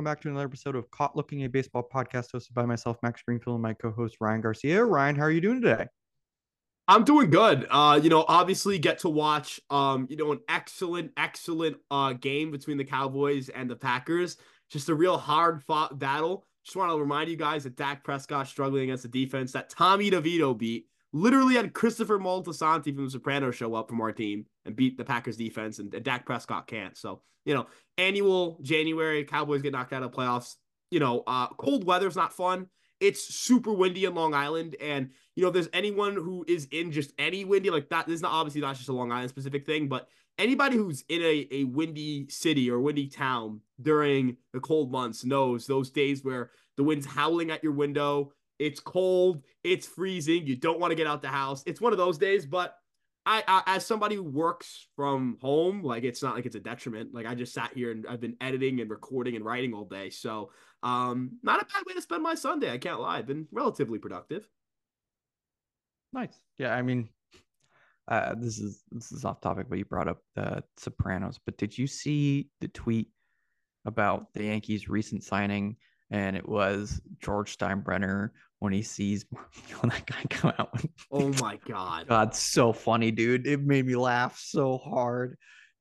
welcome back to another episode of Caught Looking, a baseball podcast hosted by myself, Max Greenfield, and my co-host Ryan Garcia. Ryan, how are you doing today? I'm doing good. Uh, you know, obviously get to watch um, you know, an excellent, excellent uh game between the Cowboys and the Packers. Just a real hard fought battle. Just want to remind you guys that Dak Prescott struggling against the defense that Tommy DeVito beat. Literally had Christopher Moltisanti from The Sopranos show up from our team and beat the Packers defense, and, and Dak Prescott can't. So, you know, annual January, Cowboys get knocked out of playoffs. You know, uh, cold weather's not fun. It's super windy in Long Island, and you know, if there's anyone who is in just any windy like that, this is not obviously not just a Long Island specific thing, but anybody who's in a, a windy city or windy town during the cold months knows those days where the wind's howling at your window, it's cold, it's freezing, you don't want to get out the house. It's one of those days, but I, I, as somebody who works from home, like it's not like it's a detriment. Like I just sat here and I've been editing and recording and writing all day. So um not a bad way to spend my Sunday. I can't lie. I've been relatively productive. Nice. Yeah, I mean uh this is this is off topic, but you brought up the Sopranos. But did you see the tweet about the Yankees recent signing? And it was George Steinbrenner when he sees when that guy come out. oh my god, God, so funny, dude! It made me laugh so hard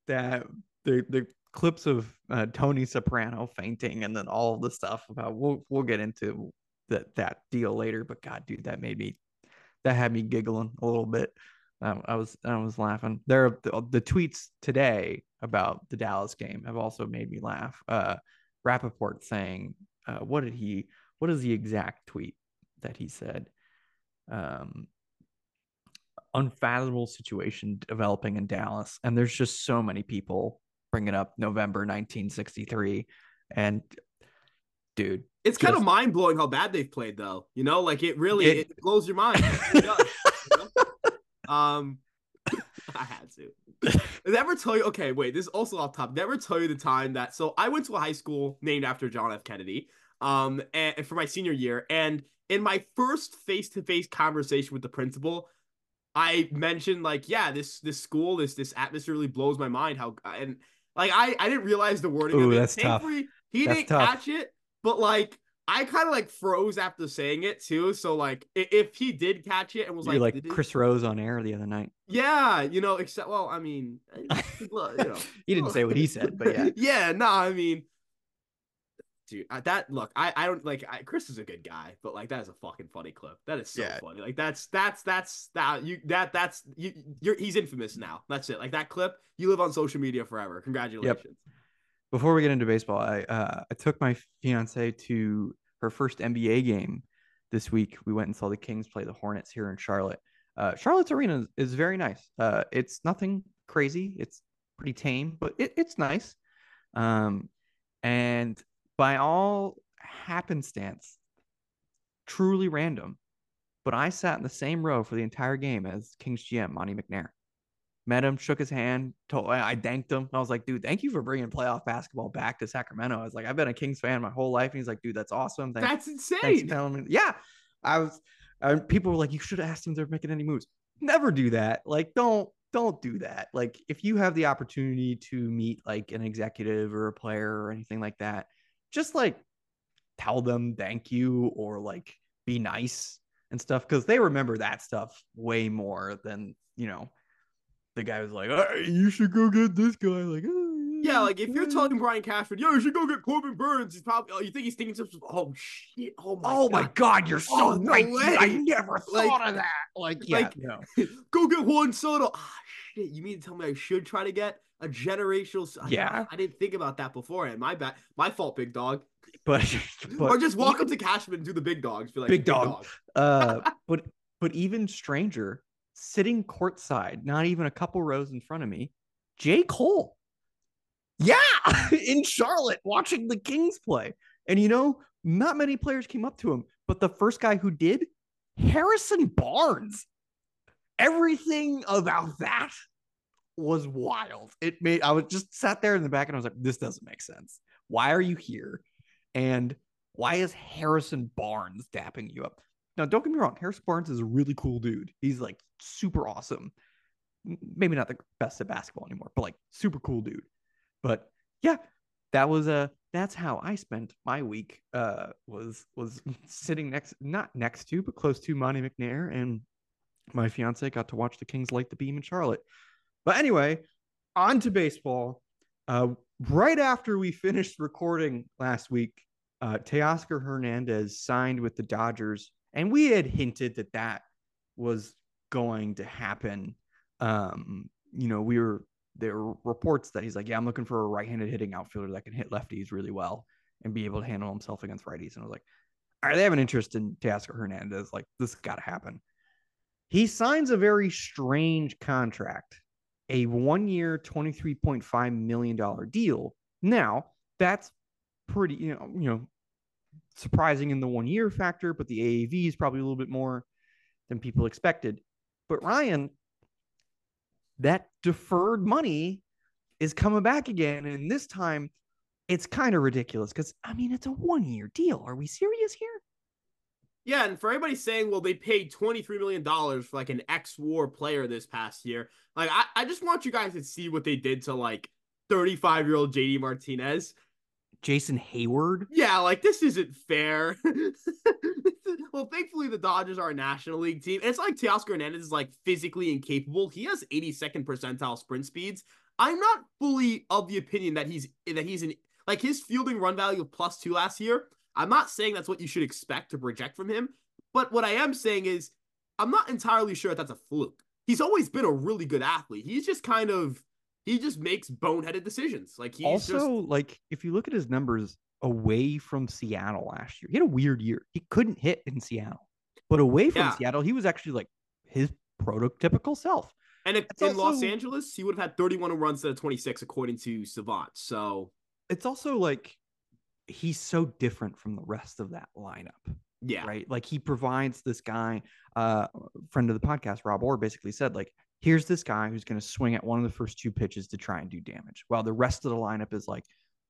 that the the clips of uh, Tony Soprano fainting and then all the stuff about we'll we'll get into that that deal later. But God, dude, that made me that had me giggling a little bit. Um, I was I was laughing. There the, the tweets today about the Dallas game have also made me laugh. Uh, Rapoport saying, uh, "What did he? What is the exact tweet?" That he said. Um, unfathomable situation developing in Dallas, and there's just so many people bringing up November 1963, and dude, it's kind of mind blowing how bad they've played, though. You know, like it really it, it blows your mind. does, you know? Um, I had to. Never tell you. Okay, wait. This is also off top. Never tell you the time that. So I went to a high school named after John F. Kennedy. Um, and for my senior year, and in my first face-to-face conversation with the principal, I mentioned like, yeah, this this school, this this atmosphere really blows my mind. How and like I I didn't realize the wording. Ooh, that's tough. He that's didn't tough. catch it, but like I kind of like froze after saying it too. So like if he did catch it and was You're like, like Chris Rose on air the other night. Yeah, you know, except well, I mean, you know, he didn't say what he said, but yeah, yeah, no, I mean, dude that look i i don't like I, chris is a good guy but like that is a fucking funny clip. That is so yeah. funny. Like that's that's that's that you that that's you you're he's infamous now. That's it. Like that clip you live on social media forever. Congratulations. Yep. before we get into baseball i uh i took my fiance to her first nba game this week. We went and saw the kings play the hornets here in charlotte. Uh charlotte's arena is, is very nice. Uh it's nothing crazy. It's pretty tame but it, it's nice. Um and by all happenstance, truly random, but I sat in the same row for the entire game as Kings GM Monte McNair. Met him, shook his hand, told I thanked him. I was like, dude, thank you for bringing playoff basketball back to Sacramento. I was like, I've been a Kings fan my whole life. And he's like, dude, that's awesome. Thanks, that's insane. Thanks yeah, I was. Uh, people were like, you should have asked him if they're making any moves. Never do that. Like, don't don't do that. Like, if you have the opportunity to meet like an executive or a player or anything like that, just like tell them thank you or like be nice and stuff because they remember that stuff way more than you know the guy was like hey, you should go get this guy like oh, yeah like if you're telling brian cashman yo you should go get corbin Burnes, he's probably oh, you think he's thinking something oh shit oh my oh god. my god you're so oh, right no i never thought like, of that like yeah like, no. go get juan soto ah shit you mean to tell me i should try to get a generational. Yeah, I, I didn't think about that beforehand. My bad, my fault, big dog. But, but or just walk up to Cashman and do the big dogs. Be like big, big dog. dog. uh, but but even stranger, sitting courtside, not even a couple rows in front of me, J Cole. Yeah, in Charlotte, watching the Kings play, and you know, not many players came up to him, but the first guy who did, Harrison Barnes. Everything about that was wild. It made I was just sat there in the back and I was like, this doesn't make sense. Why are you here? And why is Harrison Barnes dapping you up? Now, don't get me wrong, Harrison Barnes is a really cool dude. He's like super awesome. Maybe not the best at basketball anymore, but like super cool dude. But yeah, that was a that's how I spent my week. Uh, was was sitting next, not next to, but close to Monte McNair, and my fiance got to watch the Kings light the beam in Charlotte. But anyway, on to baseball. Uh, right after we finished recording last week, uh, Teoscar Hernandez signed with the Dodgers, and we had hinted that that was going to happen. Um, you know, we were there were reports that he's like, yeah, I'm looking for a right-handed hitting outfielder that can hit lefties really well and be able to handle himself against righties. And I was like, all right, they have an interest in Teoscar Hernandez. Like, this got to happen. He signs a very strange contract, a one-year, $23.5 million deal. Now, that's pretty, you know, you know, surprising in the one-year factor, but the AAV is probably a little bit more than people expected. But Ryan, that deferred money is coming back again. And this time it's kind of ridiculous because, I mean, it's a one year deal. Are we serious here? Yeah, and for everybody saying, well, they paid $23 million for like an ex war player this past year, like, I, I just want you guys to see what they did to like 35 year old JD Martinez. Jason Heyward. Yeah, like this isn't fair. well, thankfully the Dodgers are a National League team. It's like Teoscar Hernandez is like physically incapable. He has 82nd percentile sprint speeds. I'm not fully of the opinion that he's that he's an like his fielding run value of plus two last year. I'm not saying that's what you should expect to project from him, but what I am saying is I'm not entirely sure that that's a fluke. He's always been a really good athlete. He's just kind of he just makes boneheaded decisions. Like he's also just... like if you look at his numbers away from Seattle last year, he had a weird year. He couldn't hit in Seattle, but away from yeah. Seattle, he was actually like his prototypical self. And if, in also, Los Angeles, he would have had 31 runs instead of 26, according to Savant. So it's also like he's so different from the rest of that lineup. Yeah. Right. Like he provides this guy, uh, friend of the podcast, Rob Orr basically said, like, here's this guy who's going to swing at one of the first two pitches to try and do damage. While the rest of the lineup is like,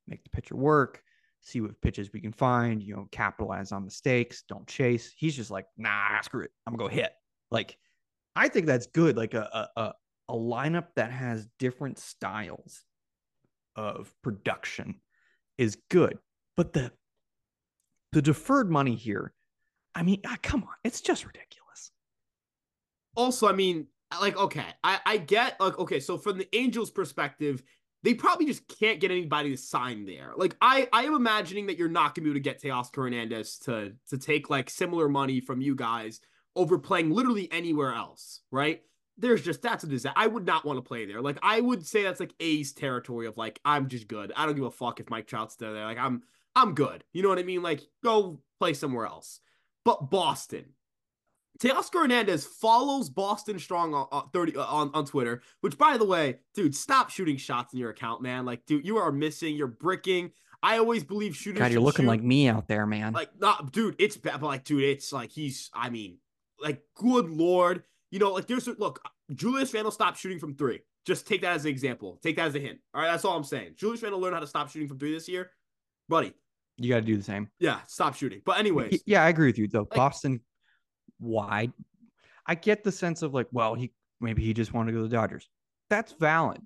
make the pitcher work, see what pitches we can find, you know, capitalize on mistakes, don't chase. He's just like, nah, screw it. I'm gonna go hit. Like, I think that's good. Like a a a lineup that has different styles of production is good. But the the deferred money here, I mean, ah, come on, it's just ridiculous. Also, I mean, like, okay, I, I get like, okay, so from the Angels' perspective, they probably just can't get anybody to sign there. Like I, I am imagining that you're not gonna be able to get Teoscar Hernandez to to take like similar money from you guys over playing literally anywhere else, right? There's just that's a disaster. I would not want to play there. Like I would say that's like A's territory of like I'm just good. I don't give a fuck if Mike Trout's there. Like I'm I'm good. You know what I mean? Like go play somewhere else. But Boston, Teoscar Hernandez follows Boston Strong on, 30 uh, on, on Twitter, which by the way, dude, stop shooting shots in your account, man. Like, dude, you are missing, you're bricking. I always believe shooting. God, you're looking shoot. like me out there, man. Like, not, dude, it's bad, but like, dude, it's like he's, I mean, like, good lord, you know, like there's look, Julius Randle stopped shooting from three. Just take that as an example. Take that as a hint. All right, that's all I'm saying. Julius Randle learned how to stop shooting from three this year, buddy. You got to do the same. Yeah, stop shooting. But anyways, yeah, I agree with you though. Like, Boston wide I get the sense of like, well, he maybe he just wanted to go to the Dodgers. That's valid.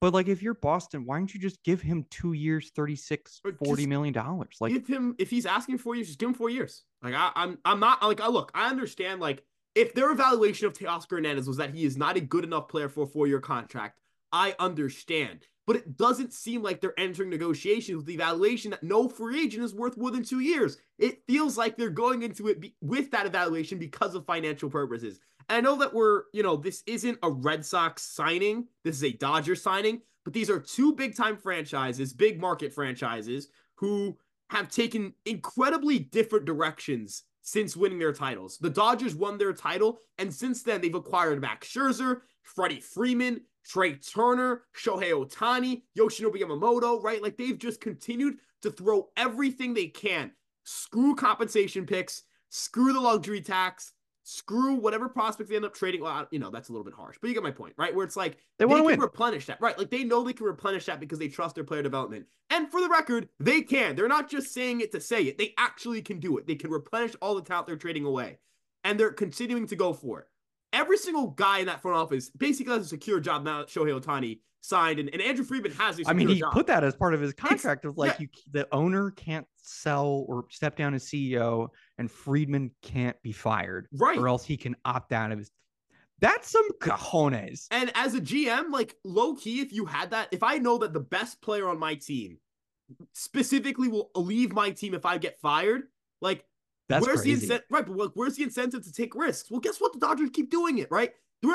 But like if you're Boston, why don't you just give him two years, 36, 40 million dollars? Like give him if he's asking for you, just give him four years. Like I, I'm I'm not like I look, I understand like if their evaluation of Teoscar Hernandez was that he is not a good enough player for a four-year contract, I understand. But it doesn't seem like they're entering negotiations with the evaluation that no free agent is worth more than two years. It feels like they're going into it be- with that evaluation because of financial purposes. And I know that we're, you know, this isn't a Red Sox signing, this is a Dodger signing, but these are two big time franchises, big market franchises who have taken incredibly different directions since winning their titles. The Dodgers won their title, and since then they've acquired Max Scherzer, Freddie Freeman, Trea Turner, Shohei Ohtani, Yoshinobu Yamamoto, right? Like they've just continued to throw everything they can. Screw compensation picks, screw the luxury tax, screw whatever prospects they end up trading. Well, you know, that's a little bit harsh, but you get my point, right? Where it's like they, they can win. replenish that, right? Like they know they can replenish that because they trust their player development. And for the record, they can. They're not just saying it to say it. They actually can do it. They can replenish all the talent they're trading away. And they're continuing to go for it. Every single guy in that front office basically has a secure job now that Shohei Ohtani signed, and, and Andrew Friedman has I mean, he job. put that as part of his contract of like yeah. you, the owner can't sell or step down as CEO, and Friedman can't be fired, right. or else he can opt out of his. That's some cojones. And as a GM, like low key, if you had that, if I know that the best player on my team specifically will leave my team if I get fired, like That's where's crazy. the incentive? Right, but where's the incentive to take risks? Well, guess what? The Dodgers keep doing it, right?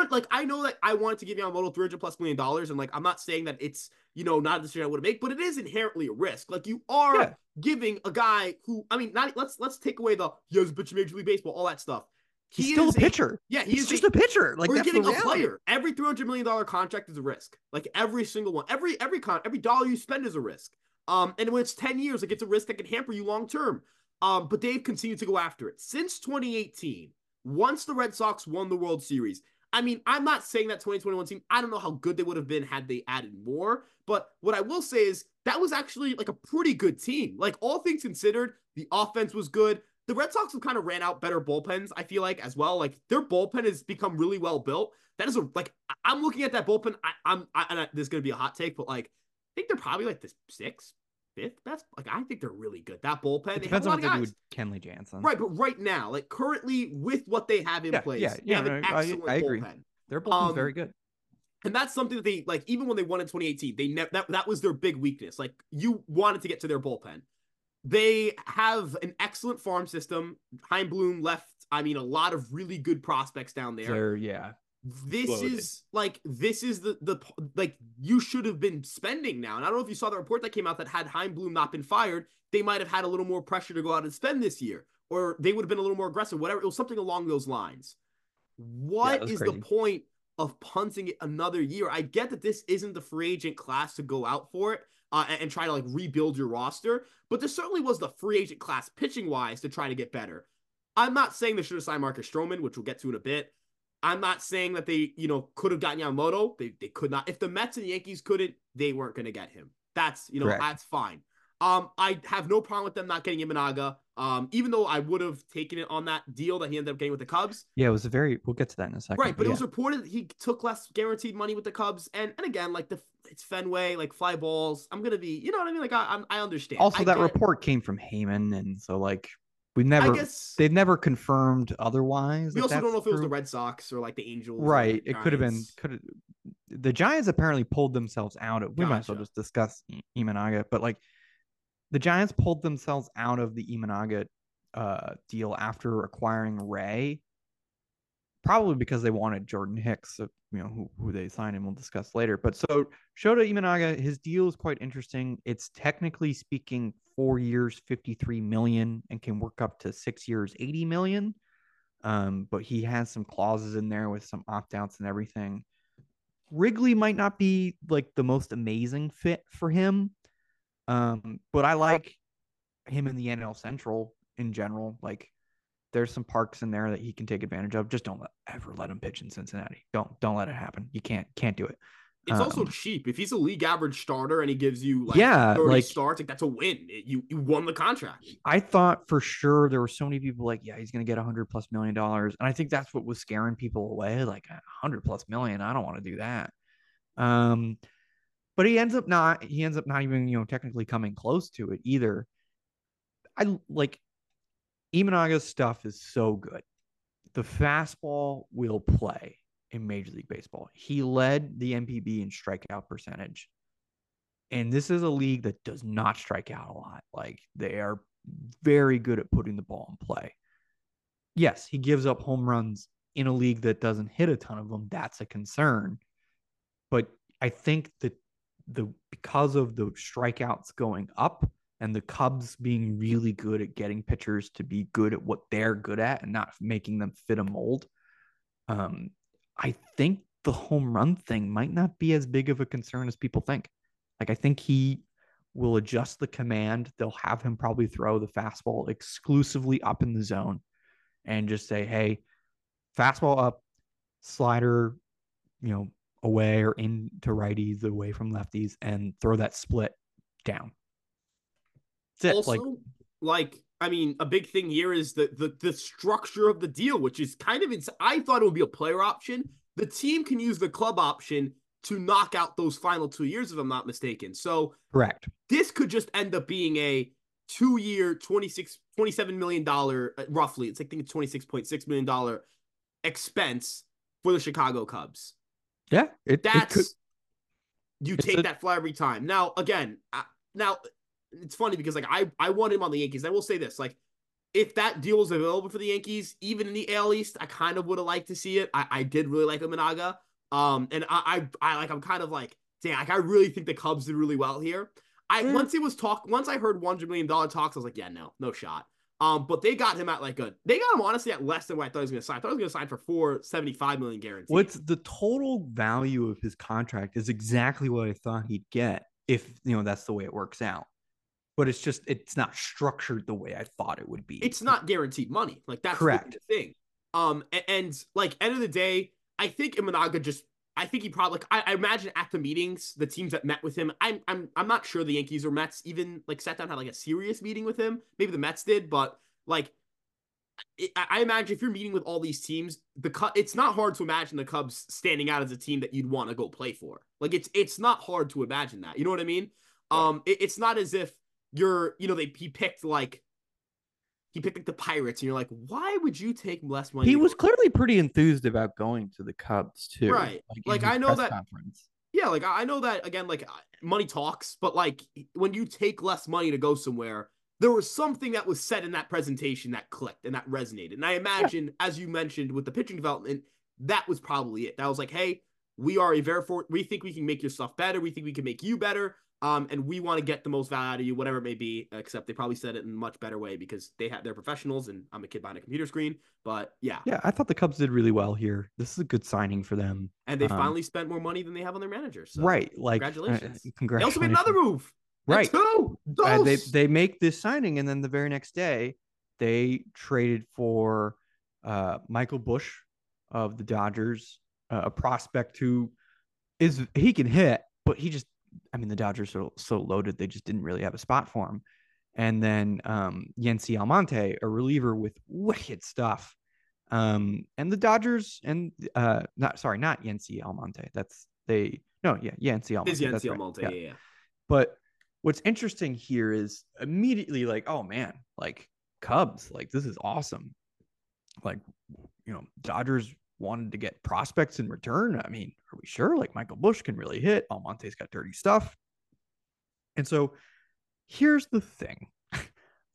Like, I know that I wanted to give Yamamoto 300 plus million dollars, and like, I'm not saying that it's you know not a decision I would make, but it is inherently a risk. Like, you are Yeah. giving a guy who, I mean, not let's let's take away the he has a bitch Major League Baseball, all that stuff. He's still a pitcher. yeah, he He's just a, a pitcher. Like we're that's giving a player. Every three hundred million dollar contract is a risk. Like every single one. Every every con every dollar you spend is a risk. Um, and when it's ten years, like it's a risk that can hamper you long term. Um, but they've continued to go after it since 2018. Once the Red Sox won the World Series, I mean, I'm not saying that 2021 team. I don't know how good they would have been had they added more. But what I will say is that was actually like a pretty good team. Like all things considered, the offense was good. The Red Sox have kind of ran out better bullpens, I feel like, as well. Like their bullpen has become really well built. That is a like I'm looking at that bullpen. I, I'm I, I, this is gonna be a hot take, but like I think they're probably like the sixth, fifth best. Like I think they're really good. That bullpen. It they have depends on what they do with Kenley Jansen. Right, but right now, like currently with what they have in Yeah, place, yeah, they yeah, an no, I- excellent I agree. bullpen. Their bullpen's Um, very good. And that's something that they like. Even when they won in 2018, they never that that was their big weakness. Like you wanted to get to their bullpen. They have an excellent farm system. Chaim Bloom left. I mean, a lot of really good prospects down there. They're yeah. This loaded. is like this is the the like you should have been spending now. And I don't know if you saw the report that came out that had Chaim Bloom not been fired, they might have had a little more pressure to go out and spend this year, or they would have been a little more aggressive. Whatever, it was something along those lines. What was is crazy. the point of punting it another year? I get that this isn't the free agent class to go out for it. Uh, and, and try to like rebuild your roster, but this certainly was the free agent class pitching wise to try to get better. I'm not saying they should have signed Marcus Stroman, which we'll get to in a bit. I'm not saying that they, you know, could have gotten Yamamoto. They they could not. If the Mets and Yankees couldn't, they weren't going to get him. That's you know Correct. that's fine. Um, I have no problem with them not getting Imanaga. Um, even though I would have taken it on that deal that he ended up getting with the Cubs. Yeah, it was a very. We'll get to that in a second. Right, but it was reported that he took less guaranteed money with the Cubs, and and again, like the it's Fenway, like fly balls. I'm gonna be, you know what I mean? Like I I understand. also I that report came from Heyman, and so like we I never. guess They've never confirmed otherwise. we also don't know if it was the. Red Sox or like the Angels. Right. the It could have been. Could have. The Giants apparently pulled themselves out of. We might as well just discuss Imanaga, but like, the Giants pulled themselves out of the Imanaga uh, deal after acquiring Ray. Probably because they wanted Jordan Hicks, you know, who, who they signed, and we'll discuss later. But so Shota Imanaga, his deal is quite interesting. It's technically speaking four years, 53 million, and can work up to six years, 80 million. Um, but he has some clauses in there with some opt outs and everything. Wrigley might not be like the most amazing fit for him. Um, but I like him in the NL Central in general. Like there's some parks in there that he can take advantage of. Just don't let, ever let him pitch in Cincinnati. Don't don't let it happen. You can't can't do it. It's also Um, cheap. If he's a league average starter and he gives you like Yeah, 30 like- starts, like that's a win. It- you you won the contract. I thought for sure there were so many people like, yeah, he's gonna get a hundred plus million dollars, and I think that's what was scaring people away. Like a hundred plus million, I don't want to do that. Um, but he ends up not. He ends up not even you know technically coming close to it either. I like Imanaga's stuff is so good. The fastball will play in Major League Baseball. He led the NPB in strikeout percentage. And this is a league that does not strike out a lot. Like they are very good at putting the ball in play. Yes, he gives up home runs in a league that doesn't hit a ton of them. That's a concern. But I think that the because of the strikeouts going up and the Cubs being really good at getting pitchers to be good at what they're good at and not making them fit a mold, um, I think the home run thing might not be as big of a concern as people think. Like I think he will adjust the command. They'll have him probably throw the fastball exclusively up in the zone and just say, "Hey, fastball up, slider, you know, away or into righties, away from lefties, and throw that split down." That's it. also, like like, I mean, a big thing here is the the the structure of the deal, which is kind of it's I thought it would be a player option. The team can use the club option to knock out those final two years, if I'm not mistaken. So Correct. this could just end up being a two year, 26, 27 million dollar uh, roughly. It's like I think it's 26.6 million dollar expense for the Chicago Cubs. Yeah. It, it That's could, you take a- that fly every time. Now, again, uh, now it's funny because like I I want him on the Yankees. I will say this, like if that deal was available for the Yankees, even in the AL East, I kind of would have liked to see it. I, I did really like Imanaga. Um, and I, I I like I'm kind of like, damn, like I really think the Cubs did really well here. I Yeah. once it was talk once I heard one hundred million dollar talks, I was like, yeah, no, no shot. Um, but they got him at like a they got him honestly at less than what I thought he was gonna sign. I thought he was gonna sign for four seventy five million guaranteed. What's the total value of his contract is exactly what I thought he'd get if you know that's the way it works out. But it's just it's not structured the way I thought it would be. it's not guaranteed money. Like that's the- Correct. thing. Um, a- and, like end of the day, I think Imanaga just. I think he probably. Like, I, I imagine at the meetings, the teams that met with him. I'm. I'm. I'm not sure the Yankees or Mets even like sat down had like a serious meeting with him. Maybe the Mets did, but like. it- I I imagine if you're meeting with all these teams, the Cub, it's not hard to imagine the Cubs standing out as a team that you'd want to go play for. Like it's it's not hard to imagine that. You know what I mean? Um, it- it's not as if you're, you know, they he picked like he picked like the Pirates, and you're like, why would you take less money? he was clearly pretty enthused about going to the Cubs too. Right. in Like, I know that- conference. yeah, like I know that again, like money talks, but like when you take less money to go somewhere, there was something that was said in that presentation that clicked and that resonated. And I imagine, as you mentioned with the pitching development, that was probably it. That was like, hey, we are a very for we think we can make your stuff better. We think we can make you better. Um, and we want to get the most value out of you, whatever it may be. Except they probably said it in a much better way because they have they're professionals, and I'm a kid behind a computer screen. But yeah, Yeah, I thought the Cubs did really well here. This is a good signing for them. and they Um, finally spent more money than they have on their manager. So right. Like uh, congratulations. They also made another move. Right. Two. Uh, they they make this signing, and then the very next day, they traded for uh, Michael Busch of the Dodgers, uh, a prospect who is he can hit, but he just I mean the Dodgers are so loaded they just didn't really have a spot for him. And then um, Yency Almonte, a reliever with wicked stuff. Um, and the Dodgers and uh, not sorry, not Yency Almonte. That's they no yeah Yency Almonte. Is that's Yancy right, Almonte. yeah. Yeah, yeah. But what's interesting here is immediately like, oh man, like Cubs, like this is awesome. Like, you know, Dodgers wanted to get prospects in return. I mean, are we sure? Like Michael Busch can really hit. Almonte's got dirty stuff. And so here's the thing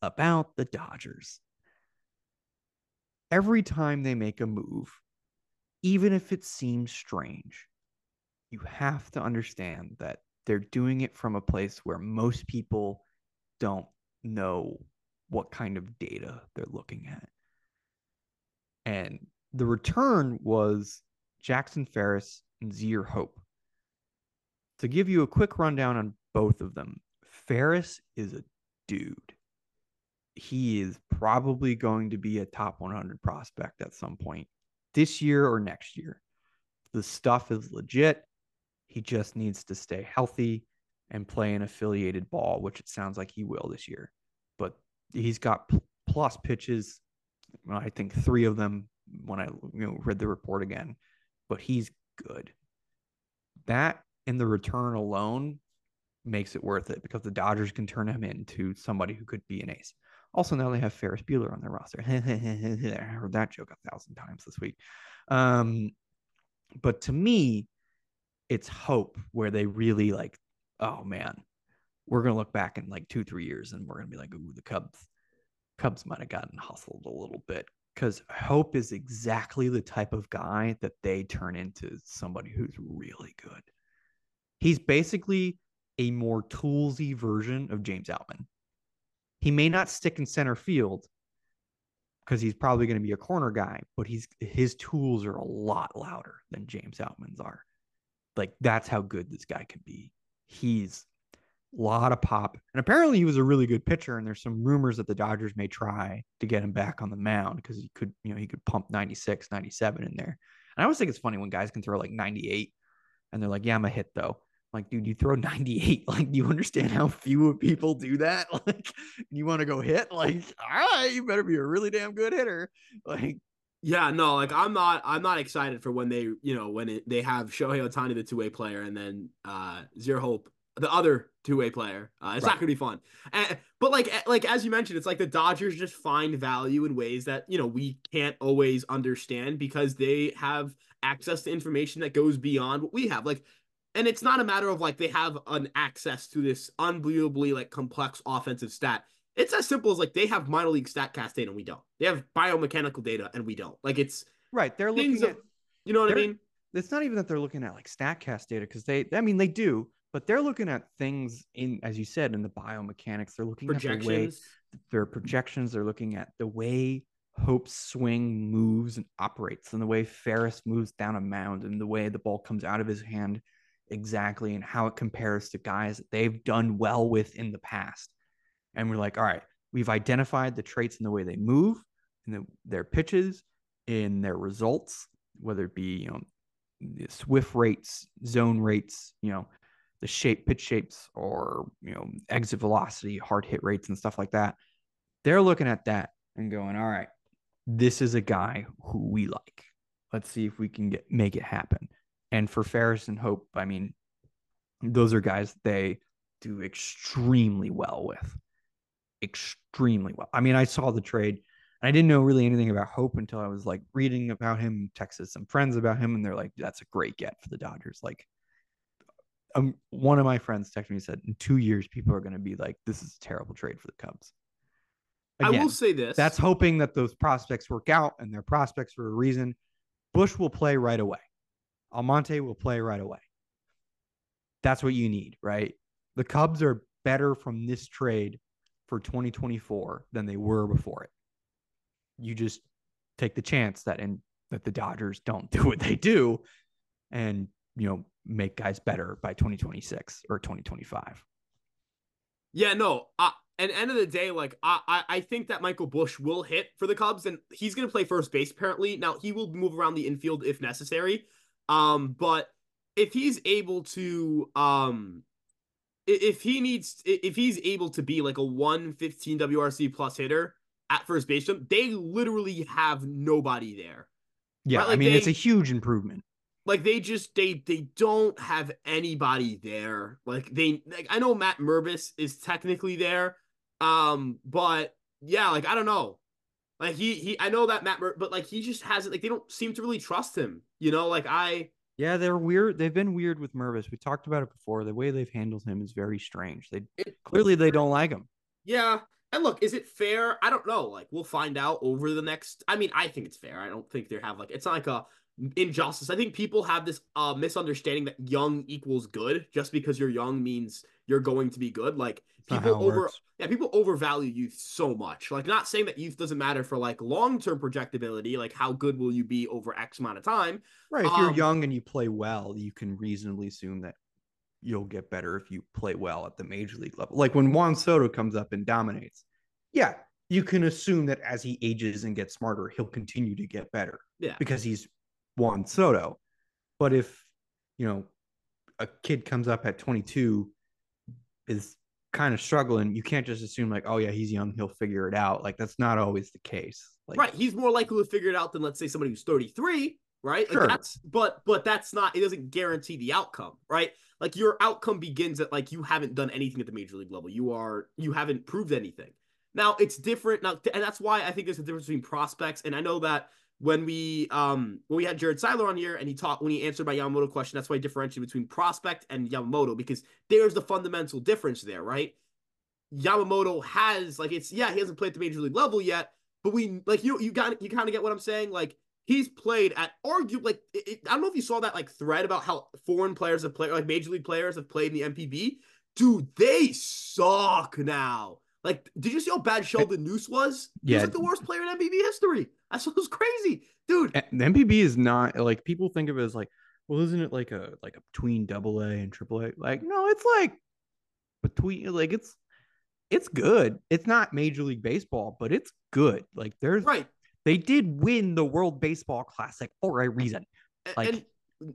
about the Dodgers. Every time they make a move, even if it seems strange, you have to understand that they're doing it from a place where most people don't know what kind of data they're looking at. And the return was Jackson Ferris and Zyhir Hope. To give you a quick rundown on both of them, Ferris is a dude. He is probably going to be a top 100 prospect at some point this year or next year. The stuff is legit. He just needs to stay healthy and play an affiliated ball, which it sounds like he will this year. But he's got pl- plus pitches. I think three of them when I you know read the report again. But he's good. That and the return alone makes it worth it because the Dodgers can turn him into somebody who could be an ace. Also, now they have Ferris Bueller on their roster. I heard that joke a thousand times this week. Um, but to me, it's hope where they really like, oh man, we're gonna look back in like two, three years and we're gonna be like, ooh, the Cubs, Cubs might have gotten hustled a little bit. Because Hope is exactly the type of guy that they turn into somebody who's really good. He's basically a more toolsy version of James Outman. He may not stick in center field because he's probably going to be a corner guy, but he's his tools are a lot louder than James Outman's are. Like that's how good this guy can be. He's lot of pop. And apparently he was a really good pitcher. And there's some rumors that the Dodgers may try to get him back on the mound because he could, you know, he could pump 96, 97 in there. And I always think it's funny when guys can throw like 98 and they're like, yeah, I'm a hit though. like, dude, you throw 98. Like, do you understand how few people do that? Like, you want to go hit? Like, all right, you better be a really damn good hitter. Like, yeah, no, like I'm not I'm not excited for when they, you know, when it, they have Shohei Ohtani the two way player, and then uh Zero Hope, the other two way player. Uh, it's right. not gonna be fun. And, but like like as you mentioned, it's like the Dodgers just find value in ways that you know we can't always understand because they have access to information that goes beyond what we have. Like and it's not a matter of like they have an access to this unbelievably like complex offensive stat. It's as simple as like they have minor league statcast data and we don't. They have biomechanical data and we don't. Like it's right. They're looking at, you know what I mean? It's not even that they're looking at like statcast data because they, I mean, they do, but they're looking at things in, as you said, in the biomechanics. They're looking at the way their projections. They're looking at the way Hope's swing moves and operates, and the way Ferris moves down a mound, and the way the ball comes out of his hand exactly, and how it compares to guys that they've done well with in the past and we're like, all right, we've identified the traits in the way they move, in the, their pitches, in their results, whether it be you know swift rates, zone rates, you know the shape, pitch shapes, or you know exit velocity, hard hit rates, and stuff like that. They're looking at that and going, all right, this is a guy who we like. Let's see if we can get make it happen. And for Ferris and Hope, I mean, those are guys they do extremely well with extremely well. I mean, I saw the trade. And I didn't know really anything about Hope until I was like reading about him, texted some friends about him, and they're like, "That's a great get for the Dodgers." Like, um, one of my friends texted me and said, "In two years, people are going to be like, this is a terrible trade for the Cubs." Again, I will say this: that's hoping that those prospects work out, and they're prospects for a reason. Busch will play right away. Almonte will play right away. That's what you need, right? The Cubs are better from this trade for 2024 than they were before it. You just take the chance that and that the Dodgers don't do what they do and you know make guys better by 2026 or 2025. Yeah, no. Uh, at end of the day, like I, I, I think that Michael Busch will hit for the Cubs, and he's gonna play first base. Apparently, now he will move around the infield if necessary. Um, but if he's able to um if he needs if he's able to be like a 115 WRC plus hitter at first base, they literally have nobody there. Yeah, right? like I mean they, it's a huge improvement. Like they just they they don't have anybody there. Like they like I know Matt Mervis is technically there, um, but yeah, like I don't know. Like he he I know that Matt Mer- but like he just hasn't like they don't seem to really trust him. You know, like I yeah, they're weird. They've been weird with Mervis. We talked about it before. The way they've handled him is very strange. They it, clearly they don't like him. Yeah. And look, is it fair? I don't know. Like we'll find out over the next I mean, I think it's fair. I don't think they have like it's not like a injustice. I think people have this uh misunderstanding that young equals good. Just because you're young means you're going to be good. Like people over works. yeah people overvalue youth so much like not saying that youth doesn't matter for like long-term projectability like how good will you be over x amount of time right if um, you're young and you play well you can reasonably assume that you'll get better if you play well at the major league level like when juan soto comes up and dominates yeah you can assume that as he ages and gets smarter he'll continue to get better yeah because he's juan soto but if you know a kid comes up at 22 is kind of struggling, you can't just assume like, oh yeah, he's young, he'll figure it out. Like that's not always the case. Like, right, he's more likely to figure it out than let's say somebody who's 33, right? Like that's but but that's not it doesn't guarantee the outcome, right? Like your outcome begins at like you haven't done anything at the major league level. You are you haven't proved anything. Now it's different now, and that's why I think there's a difference between prospects. And I know that when we um when we had Jared Seiler on here and he talked when he answered my Yamamoto question, that's why I differentiate between prospect and Yamamoto because there's the fundamental difference there, right? Yamamoto has like it's yeah he hasn't played at the major league level yet, but we like you you got you kind of get what I'm saying like he's played at argue like it, I don't know if you saw that like thread about how foreign players have played like major league players have played in the NPB. Dude, they suck now. Like, did you see how bad Sheldon Neuse was? Yeah. was like the worst player in NPB history. That's what was crazy, dude. The NPB is not like people think of it as like, well, isn't it like a like a between double A and triple A? Like, no, it's like between like it's it's good. It's not Major League Baseball, but it's good. Like there's right. They did win the World Baseball Classic for a reason. Like and,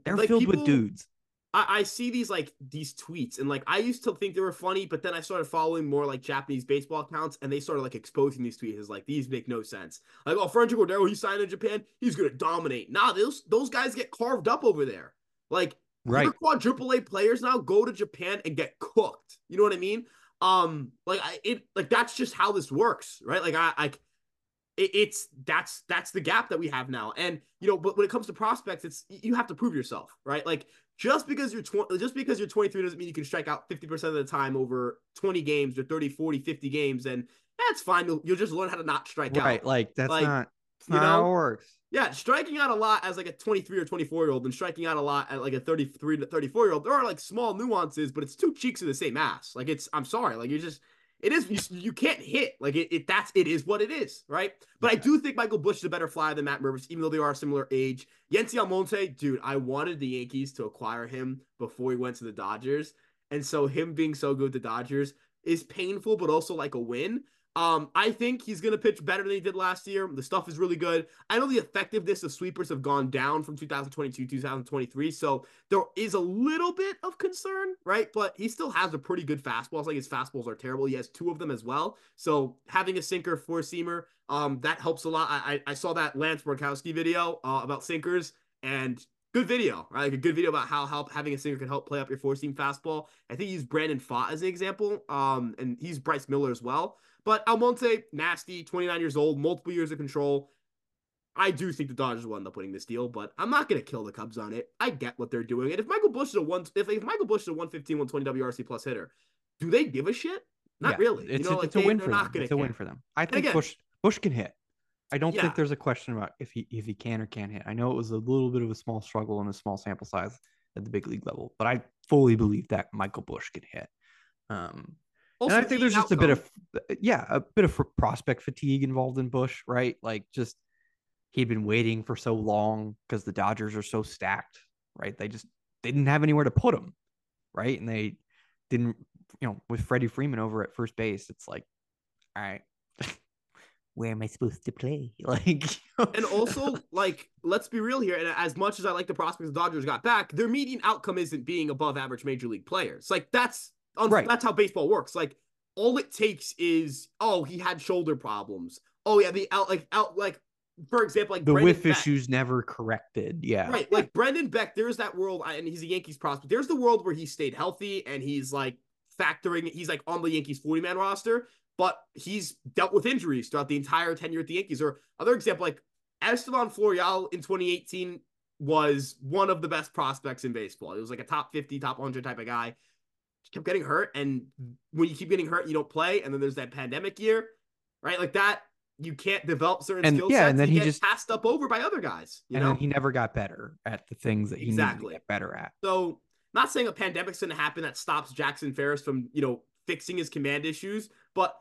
they're like, filled people, with dudes. I, I see these like these tweets and like I used to think they were funny, but then I started following more like Japanese baseball accounts and they started like exposing these tweets as like these make no sense. Like, oh, Franchy Cordero, he signed in Japan, he's gonna dominate. Nah, those those guys get carved up over there. Like Right. your quadruple A players now go to Japan and get cooked. You know what I mean? Um, like I it like that's just how this works, right? Like I like it's that's that's the gap that we have now. And you know, but when it comes to prospects, it's you have to prove yourself, right? Like just because you're 20 just because you're 23 doesn't mean you can strike out 50% of the time over 20 games or 30, 40, 50 games and that's fine. You'll, you'll just learn how to not strike out. Right. Like that's Like, not, you not how know? it works. Yeah, striking out a lot as like a 23 or 24 year old and striking out a lot at like a 33 to 34 year old. There are like small nuances, but it's two cheeks of the same ass. Like it's, I'm sorry, like you're just, it is, you, you can't hit. Like it, it, that's, it is what it is, right? But I do think Michael Busch is a better flyer than Matt Mervis, even though they are a similar age. Yency Almonte, dude, I wanted the Yankees to acquire him before he went to the Dodgers. And so him being so good the Dodgers is painful, but also like a win. Um, I think he's gonna pitch better than he did last year. The stuff is really good. I know the effectiveness of sweepers have gone down from 2022 2023, so there is a little bit of concern, right? But he still has a pretty good fastball. It's like his fastballs are terrible. He has two of them as well. So having a sinker four seamer, um, that helps a lot. I I, I saw that Lance Brozdowski video uh, about sinkers and good video, right? Like a good video about how help having a sinker can help play up your four seam fastball. I think he used Brandon Pfaadt as an example, um, and he's Bryce Miller as well. But Almonte, nasty, 29 years old, multiple years of control. I do think the Dodgers will end up winning this deal, but I'm not going to kill the Cubs on it. I get what they're doing. And if Michael Busch is a one, if, if Michael Busch is a 115, 120 WRC plus hitter, do they give a shit? Not Yeah, really. It's, you know, a, like it's a win for not them. It's a win for them. I think again- Busch Busch can hit. I don't Yeah. think there's a question about if he if he can or can't hit. I know it was a little bit of a small struggle and a small sample size at the big league level, but I fully believe that Michael Busch can hit. Um, Also, and I think there's just a bit of yeah, a bit of prospect fatigue involved in Busch, right? Like just he'd been waiting for so long because the Dodgers are so stacked, right? They just they didn't have anywhere to put him, right? And they didn't, you know, with Freddie Freeman over at first base, it's like, all right, where am I supposed to play? Like, And also, like, let's be real here. And as much as I like the prospects the Dodgers got back, their median outcome isn't being above average major league players. Like, that's Oh, right. that's how baseball works. Like, all it takes is, oh, he had shoulder problems. Oh yeah, the out like out like for example, like the Brendan whiff Beck. issues never corrected. Yeah, Right, like Brendan Beck, there's that world, and he's a Yankees prospect. There's the world where he stayed healthy and he's like factoring, he's like on the Yankees 40 man roster, but he's dealt with injuries throughout the entire tenure at the Yankees. Or other example, like Estevan Florial in 2018 was one of the best prospects in baseball. He was like a top 50, top 100 type of guy. Kept getting hurt, and when you keep getting hurt, you don't play. And then there's that pandemic year, right? Like that, you can't develop certain And- skill yeah, sets. and then he just- passed up over by other guys. You and know, then he never got better at the things that he Exactly. needed to get better at. So, not saying a pandemic's going to happen that stops Jackson Ferris from, you know, fixing his command issues, but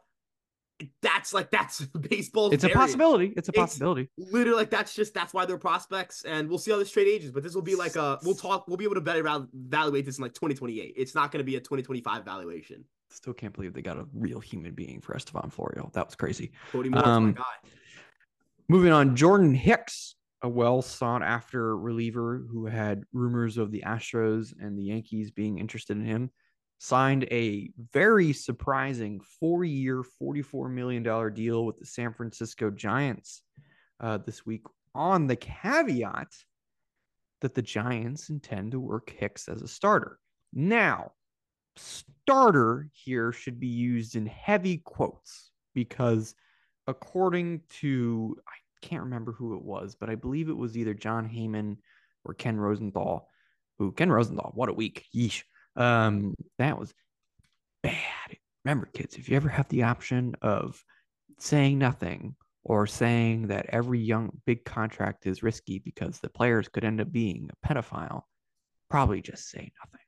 that's like that's baseball. It's a possibility. It's a It's- possibility. Literally, like that's just that's why they're prospects, and we'll see how this trade ages. But this will be like a we'll talk. We'll be able to better evaluate this in like 2028. It's not going to be a 2025 valuation. Still can't believe they got a real human being for Estevan Florial. That was crazy. Cody Moore's my Um, guy. Moving on, Jordan Hicks, a well sought after reliever who had rumors of the Astros and the Yankees being interested in him, signed a very surprising four year, $44 million deal with the San Francisco Giants uh, this week on the caveat that the Giants intend to work Hicks as a starter. Now, starter here should be used in heavy quotes because according to I can't remember who it was, but I believe it was either Jon Heyman or Ken Rosenthal. Who Ken Rosenthal? What a week! Yeesh. Um, that was bad. Remember, kids, if you ever have the option of saying nothing or saying that every young big contract is risky because the players could end up being a pedophile, probably just say nothing.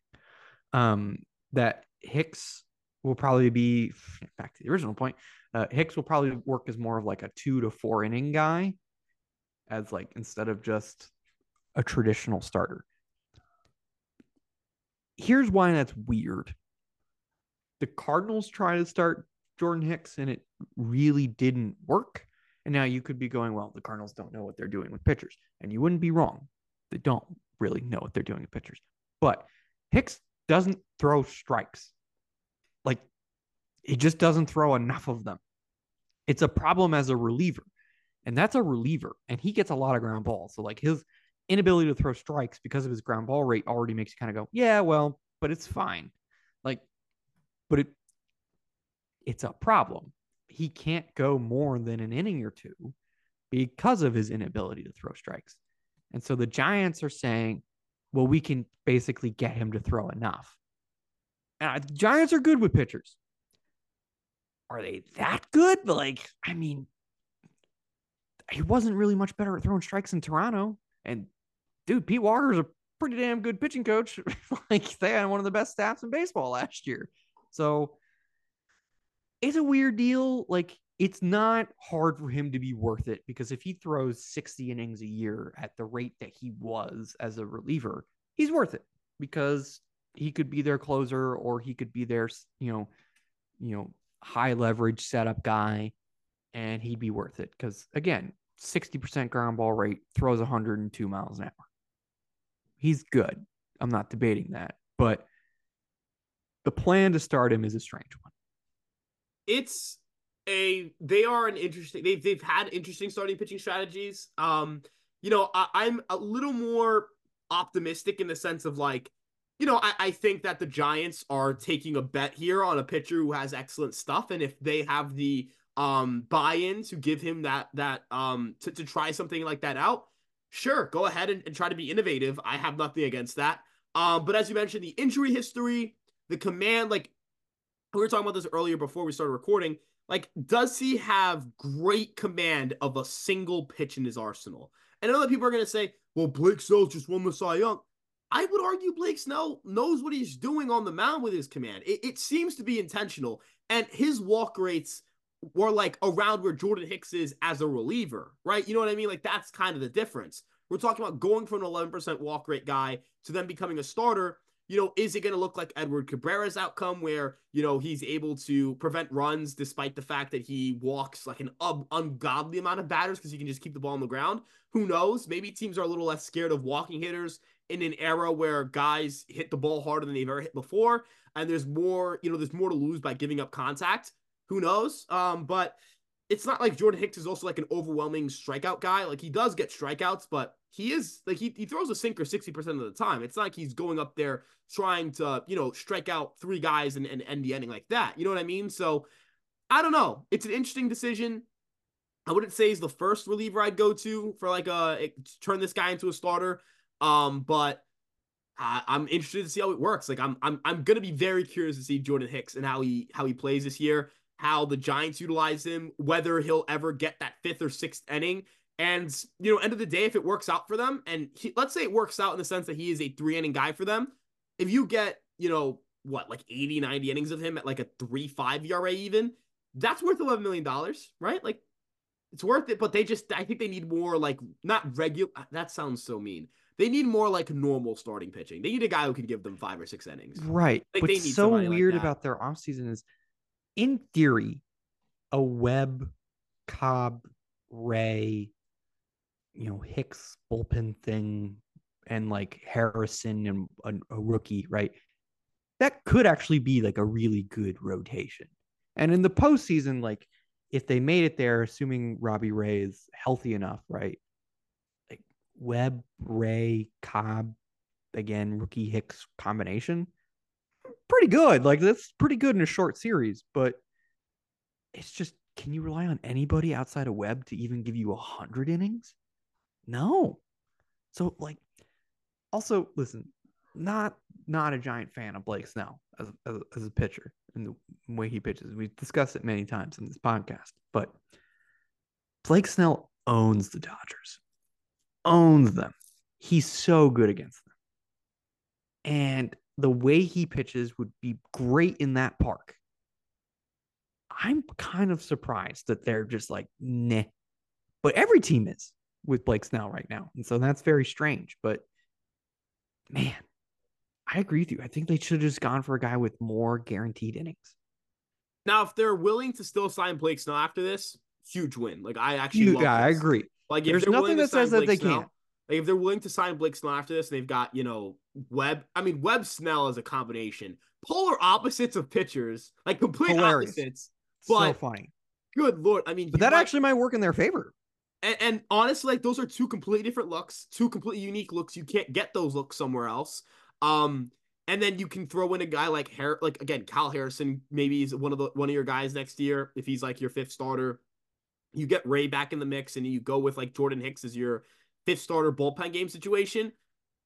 Um, that Hicks will probably be back to the original point. Uh, Hicks will probably work as more of like a two to four inning guy, as like instead of just a traditional starter. Here's why that's weird. The Cardinals try to start Jordan Hicks and it really didn't work. And now you could be going, well, the Cardinals don't know what they're doing with pitchers. And you wouldn't be wrong. They don't really know what they're doing with pitchers. But Hicks doesn't throw strikes. Like he just doesn't throw enough of them. It's a problem as a reliever. And that's a reliever. And he gets a lot of ground balls. So like his inability to throw strikes because of his ground ball rate already makes you kind of go, yeah, well, but it's fine. Like, but it it's a problem. He can't go more than an inning or two because of his inability to throw strikes. And so the Giants are saying, well, we can basically get him to throw enough. And the Giants are good with pitchers. Are they that good? But like, I mean, he wasn't really much better at throwing strikes in Toronto. And dude, Pete Walker's a pretty damn good pitching coach. like they had one of the best staffs in baseball last year. So it's a weird deal. Like it's not hard for him to be worth it because if he throws 60 innings a year at the rate that he was as a reliever, he's worth it because he could be their closer or he could be their, you know, you know, high leverage setup guy and he'd be worth it because again, 60% ground ball rate, throws 102 miles an hour. He's good. I'm not debating that, but the plan to start him is a strange one. It's a they are an interesting they've they've had interesting starting pitching strategies. Um, you know, I, I'm a little more optimistic in the sense of like, you know, I, I think that the Giants are taking a bet here on a pitcher who has excellent stuff. And if they have the um buy-in to give him that that um to, to try something like that out, sure, go ahead and, and try to be innovative. I have nothing against that. Um, but as you mentioned, the injury history, the command, like we were talking about this earlier before we started recording. Like, does he have great command of a single pitch in his arsenal? And I know that people are going to say, well, Blake Snell just won the Cy Young. I would argue Blake Snell knows what he's doing on the mound with his command. It, it seems to be intentional. And his walk rates were like around where Jordan Hicks is as a reliever, right? You know what I mean? Like, that's kind of the difference. We're talking about going from an 11% walk rate guy to then becoming a starter you know, is it going to look like Edward Cabrera's outcome where, you know, he's able to prevent runs despite the fact that he walks like an un- ungodly amount of batters because he can just keep the ball on the ground? Who knows? Maybe teams are a little less scared of walking hitters in an era where guys hit the ball harder than they've ever hit before. And there's more, you know, there's more to lose by giving up contact. Who knows? Um, but it's not like Jordan Hicks is also like an overwhelming strikeout guy. Like he does get strikeouts, but he is like he, he throws a sinker 60% of the time. It's not like he's going up there trying to, you know, strike out three guys and, and end the ending like that. You know what I mean? So I don't know. It's an interesting decision. I wouldn't say he's the first reliever I'd go to for like a turn this guy into a starter. Um, but I, I'm interested to see how it works. Like I'm I'm I'm gonna be very curious to see Jordan Hicks and how he how he plays this year how the Giants utilize him, whether he'll ever get that fifth or sixth inning. And, you know, end of the day, if it works out for them, and he, let's say it works out in the sense that he is a three inning guy for them, if you get, you know, what, like 80, 90 innings of him at like a 3 5 ERA even, that's worth $11 million, right? Like, it's worth it, but they just, I think they need more like, not regular, ah, that sounds so mean. They need more like normal starting pitching. They need a guy who can give them five or six innings. Right. Like, What's so weird like about their offseason is in theory, a Webb, Cobb, Ray, you know, Hicks bullpen thing, and like Harrison and a, a, rookie, right? That could actually be like a really good rotation. And in the postseason, like if they made it there, assuming Robbie Ray is healthy enough, right? Like Webb, Ray, Cobb, again, rookie Hicks combination pretty good. Like that's pretty good in a short series, but it's just can you rely on anybody outside of Webb to even give you a hundred innings? No. So like also listen, not not a giant fan of Blake Snell as, as, as a pitcher and the way he pitches. We've discussed it many times in this podcast, but Blake Snell owns the Dodgers, owns them. He's so good against them. And the way he pitches would be great in that park. I'm kind of surprised that they're just like, nah. But every team is with Blake Snell right now. And so that's very strange. But man, I agree with you. I think they should have just gone for a guy with more guaranteed innings. Now, if they're willing to still sign Blake Snell after this, huge win. Like I actually, yeah, I agree. Like if there's nothing that says that they Snell, can't. Like if they're willing to sign Blake Snell after this, and they've got you know Webb. I mean Webb Snell is a combination, polar opposites of pitchers, like complete Hilarious. opposites. so But funny. good lord, I mean, But that might- actually might work in their favor. and, and honestly, like those are two completely different looks, two completely unique looks. You can't get those looks somewhere else. Um, and then you can throw in a guy like Har- like again, Kyle Harrison. Maybe he's one of the one of your guys next year if he's like your fifth starter. You get Ray back in the mix, and you go with like Jordan Hicks as your fifth starter bullpen game situation.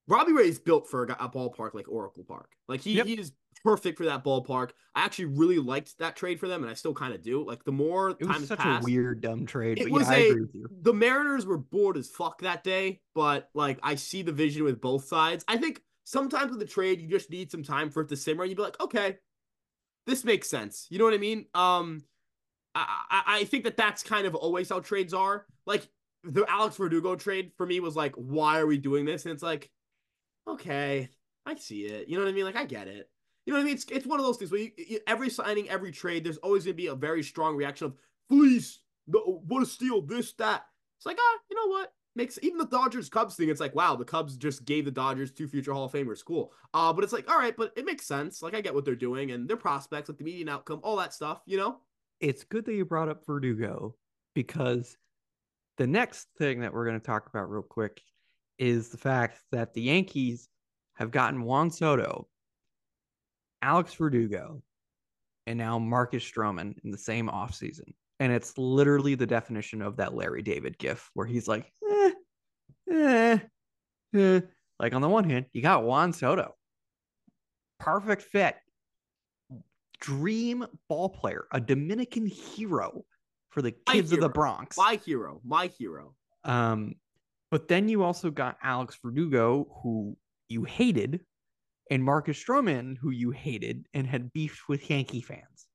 Robbie Ray is built for a, a ballpark like Oracle Park. Like he, Yep. he is perfect for that ballpark. I actually really liked that trade for them, and I still kind of do. Like the more It time was has such passed, a weird, dumb trade. It But was yeah, I a- agree with you. the Mariners were bored as fuck that day, but like I see the vision with both sides. I think sometimes with the trade, you just need some time for it to simmer. You'd be like, okay, this makes sense. You know what I mean? Um, I I, I think that that's kind of always how trades are. Like the Alex Verdugo trade for me was like, why are we doing this? And it's like, okay, I see it. You know what I mean? Like I get it. You know what I mean? It's it's one of those things where you, you- every signing, every trade, there's always going to be a very strong reaction of fleece, no, what a steal, this, that. It's like, ah, you know what? Makes even the Dodgers Cubs thing. It's like, wow, the Cubs just gave the Dodgers two future Hall of Famers. Cool. Uh, but it's like, all right, but it makes sense. Like I get what they're doing and their prospects, like the median outcome, all that stuff. You know? It's good that you brought up Verdugo because the next thing that we're going to talk about real quick is the fact that the Yankees have gotten Juan Soto, Alex Verdugo, and now Marcus Stroman in the same offseason. And it's literally the definition of that Larry David gif where he's like, eh, eh, eh. Like on the one hand, you got Juan Soto. Perfect fit. Dream ball player, a Dominican hero for the kids of the. Bronx. My hero, my hero. Um, but then you also got Alex Verdugo, who you hated, and Marcus Stroman, who you hated and had beefed with Yankee fans.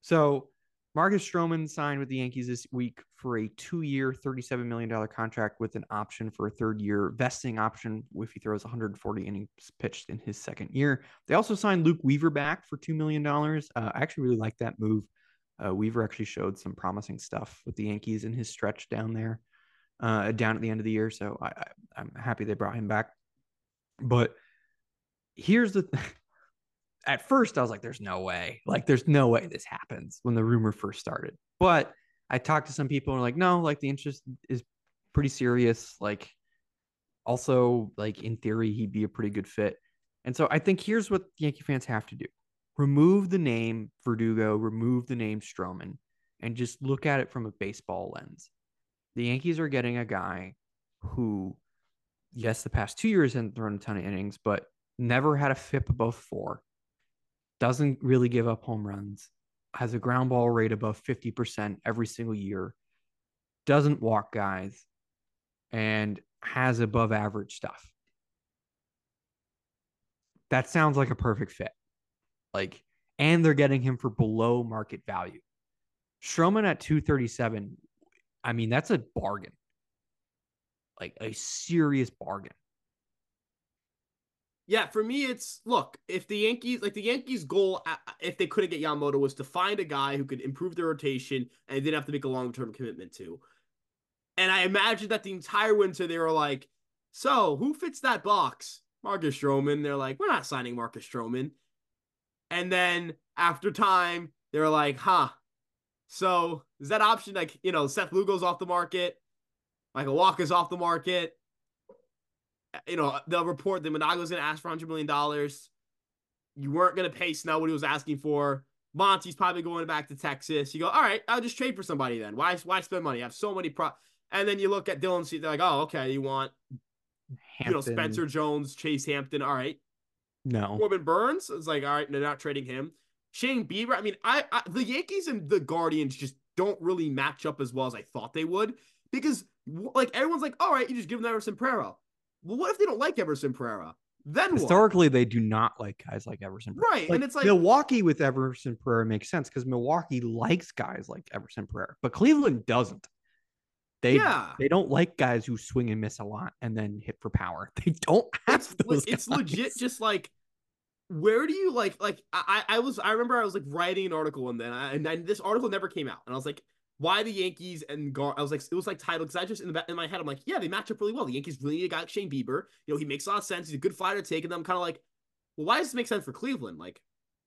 So Marcus Stroman signed with the Yankees this week for a two-year, $37 million contract with an option for a third year vesting option if he throws 140 innings pitched in his second year. They also signed Luke Weaver back for $2 million. Uh, I actually really like that move. Uh, Weaver actually showed some promising stuff with the Yankees in his stretch down there, uh, down at the end of the year. So I, I, I'm happy they brought him back. But here's the th- at first I was like, there's no way. Like, there's no way this happens when the rumor first started. But I talked to some people and like, no, like the interest is pretty serious. Like, also, like in theory, he'd be a pretty good fit. And so I think here's what Yankee fans have to do remove the name Verdugo, remove the name Stroman, and just look at it from a baseball lens. The Yankees are getting a guy who, yes, the past two years hasn't thrown a ton of innings, but never had a FIP above four, doesn't really give up home runs, has a ground ball rate above 50% every single year, doesn't walk guys, and has above average stuff. That sounds like a perfect fit. Like, and they're getting him for below market value. Stroman at 237, I mean, that's a bargain. Like a serious bargain. Yeah, for me, it's look, if the Yankees, like the Yankees' goal, uh, if they couldn't get Yamamoto, was to find a guy who could improve their rotation and didn't have to make a long term commitment to. And I imagine that the entire winter they were like, so who fits that box? Marcus Stroman. They're like, we're not signing Marcus Stroman. And then after time, they're like, huh. So is that option like, you know, Seth Lugo's off the market, Michael Wacha's off the market eh, you know, they'll report that Imanaga's going to ask for $100 million. You weren't going to pay Snell what he was asking for. Monty's probably going back to Texas. You go, all right, I'll just trade for somebody then. Why, why spend money? I have so many pro. And then you look at Dylan Cease, they're like, oh, okay, you want, you know, Spencer Jones, Chase Hampton. All right. No. Corbin Burnes. It's like, all right, they're not trading him. Shane Bieber. I mean, I, I the Yankees and the Guardians just don't really match up as well as I thought they would because like everyone's like, all right, you just give them Everson Pereira. Well, what if they don't like Everson Pereira? Then what? Historically, they do not like guys like Everson. Pereira. Right. Like, and it's like, Milwaukee with Everson Pereira makes sense because Milwaukee likes guys like Everson Pereira, but Cleveland doesn't. They yeah. they don't like guys who swing and miss a lot and then hit for power. They don't have It's, those it's guys. legit just like where do you like like I I was I remember I was like writing an article and then I, and I, this article never came out and I was like why the Yankees and Gar. I was like, it was like title because I just in the in my head, I'm like, yeah, they match up really well. The Yankees really need a guy like Shane Bieber. You know, he makes a lot of sense. He's a good fighter taking them. Kind of like, well, why does this make sense for Cleveland? Like,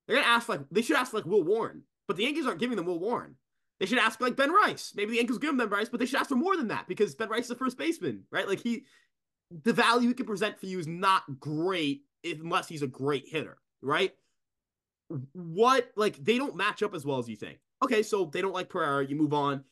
they're gonna ask like they should ask like Will Warren, but the Yankees aren't giving them Will Warren. They should ask like Ben Rice. Maybe the Yankees give them Ben Rice, but they should ask for more than that because Ben Rice is a first baseman, right? Like he, the value he can present for you is not great unless he's a great hitter, right? What like they don't match up as well as you think. Okay, so they don't like Pereira. You move on.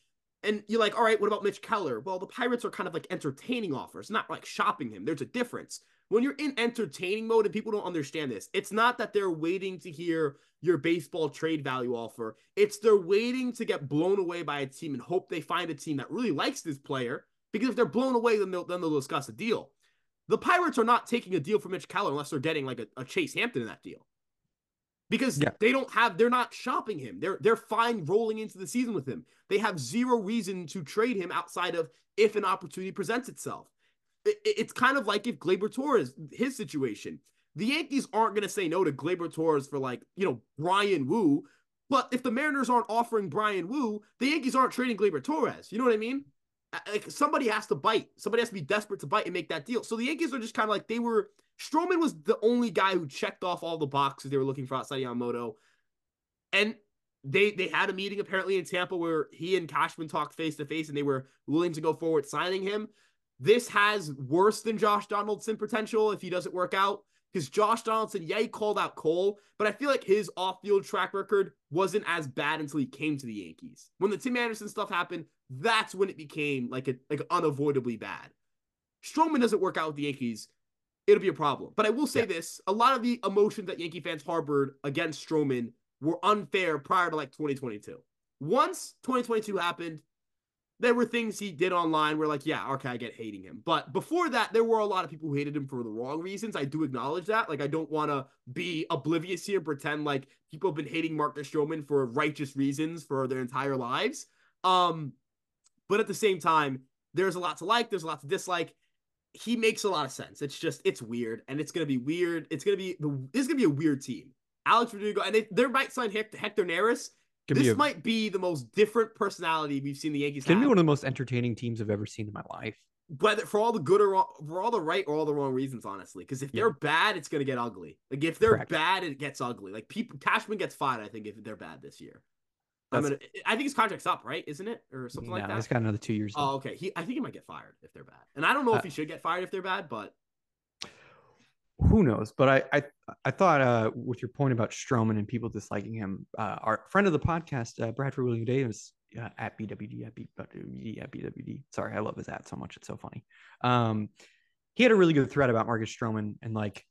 And you're like, all right, what about Mitch Keller? Well, the Pirates are kind of like entertaining offers, not like shopping him. There's a difference. When you're in entertaining mode and people don't understand this, it's not that they're waiting to hear your baseball trade value offer. It's they're waiting to get blown away by a team and hope they find a team that really likes this player. Because if they're blown away, then they'll, then they'll discuss a deal. The Pirates are not taking a deal for Mitch Keller unless they're getting like a, a Chase Hampton in that deal because yeah. they don't have they're not shopping him. They're they're fine rolling into the season with him. They have zero reason to trade him outside of if an opportunity presents itself. It, it's kind of like if Gleyber Torres his situation. The Yankees aren't going to say no to Gleyber Torres for like, you know, Bryan Woo, but if the Mariners aren't offering Bryan Woo, the Yankees aren't trading Gleyber Torres. You know what I mean? Uh, like somebody has to bite. Somebody has to be desperate to bite and make that deal. So the Yankees are just kind of like they were Stroman was the only guy who checked off all the boxes they were looking for outside Yamamoto. And they they had a meeting apparently in Tampa where he and Cashman talked face to face and they were willing to go forward signing him. This has worse than Josh Donaldson potential if he doesn't work out. Because Josh Donaldson, yeah, he called out Cole, but I feel like his off-field track record wasn't as bad until he came to the Yankees. When the Tim Anderson stuff happened, that's when it became like a like unavoidably bad. Stroman doesn't work out with the Yankees it'll be a problem. But I will say yeah. this a lot of the emotions that Yankee fans harbored against Stroman were unfair prior to like 2022. Once 2022 happened, there were things he did online where like, yeah, okay, I get hating him. But before that, there were a lot of people who hated him for the wrong reasons. I do acknowledge that. Like, I don't want to be oblivious here, pretend like people have been hating Marcus Stroman for righteous reasons for their entire lives. Um, but at the same time, there's a lot to like, there's a lot to dislike he makes a lot of sense. It's just it's weird, and it's gonna be weird. It's gonna be the this is gonna be a weird team. Alex Verdugo, and they, they might sign Hector, Hector Neris. Could this a, might be the most different personality we've seen the Yankees. Gonna be one of the most entertaining teams I've ever seen in my life. Whether for all the good or for all the right or all the wrong reasons, honestly. Because if yeah. they're bad, it's gonna get ugly. Like if they're Correct. bad, it gets ugly. Like people, Cashman gets fired. I think if they're bad this year. I'm gonna, I think his contract's up, right? Isn't it, or something like that? Yeah, he's got another two years. Oh, okay. He, I think he might get fired if they're bad, and I don't know uh, if he should get fired if they're bad, but who knows? But I, I, I thought uh, with your point about Stroman and people disliking him, uh, our friend of the podcast, uh, Bradford William Davis uh, at BWD at BWD at BWD. Sorry, I love his ad so much; it's so funny. Um, he had a really good thread about Marcus Stroman, and like,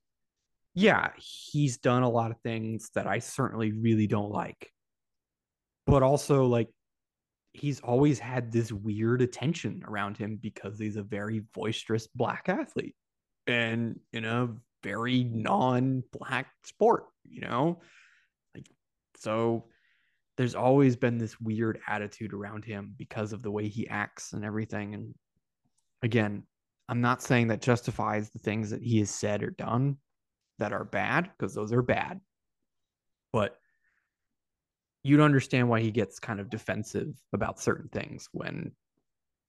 yeah, he's done a lot of things that I certainly really don't like but also like he's always had this weird attention around him because he's a very boisterous black athlete and in a very non-black sport you know? Like so there's always been this weird attitude around him because of the way he acts and everything and again i'm not saying that justifies the things that he has said or done that are bad because those are bad but you'd understand why he gets kind of defensive about certain things when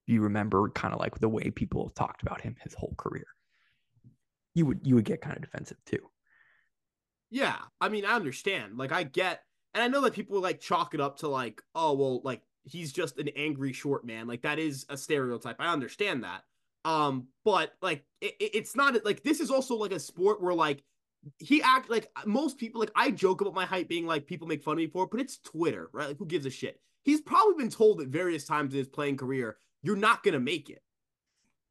you remember kind of like the way people have talked about him his whole career. You would you would get kind of defensive too. Yeah, I mean, I understand. Like, I get, and I know that people like chalk it up to like, oh, well, like he's just an angry short man. Like that is a stereotype. I understand that. Um, but like, it, it's not like this is also like a sport where like he act like uh, most people like I joke about my height being like people make fun of me for it, but it's Twitter, right? Like who gives a shit? He's probably been told at various times in his playing career, you're not gonna make it.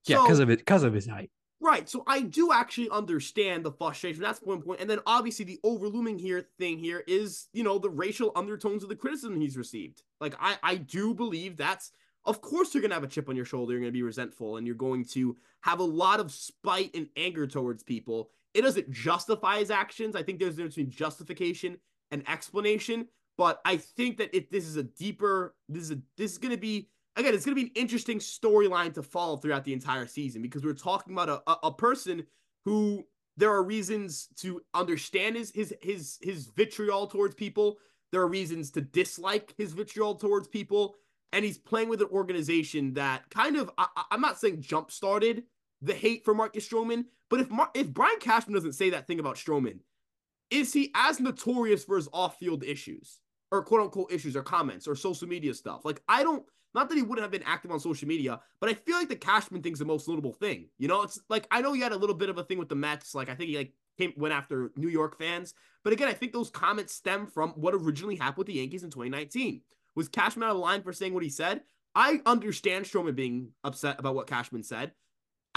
Yeah, because so, of it, because of his height. Right. So I do actually understand the frustration. That's one point. And then obviously the overlooming here thing here is, you know, the racial undertones of the criticism he's received. Like I I do believe that's of course you're gonna have a chip on your shoulder, you're gonna be resentful, and you're going to have a lot of spite and anger towards people it doesn't justify his actions. I think there's a between justification and explanation. But I think that if this is a deeper, this is a, this is going to be again, it's going to be an interesting storyline to follow throughout the entire season because we're talking about a, a, a person who there are reasons to understand his his his his vitriol towards people. There are reasons to dislike his vitriol towards people. and he's playing with an organization that kind of I, am not saying jump started the hate for Marcus Stroman, but if Mar- if Brian Cashman doesn't say that thing about Stroman, is he as notorious for his off-field issues or quote unquote issues or comments or social media stuff? Like I don't not that he wouldn't have been active on social media, but I feel like the Cashman thing's the most notable thing. You know, it's like I know he had a little bit of a thing with the Mets. Like I think he like came went after New York fans, but again, I think those comments stem from what originally happened with the Yankees in 2019. Was Cashman out of line for saying what he said? I understand Stroman being upset about what Cashman said.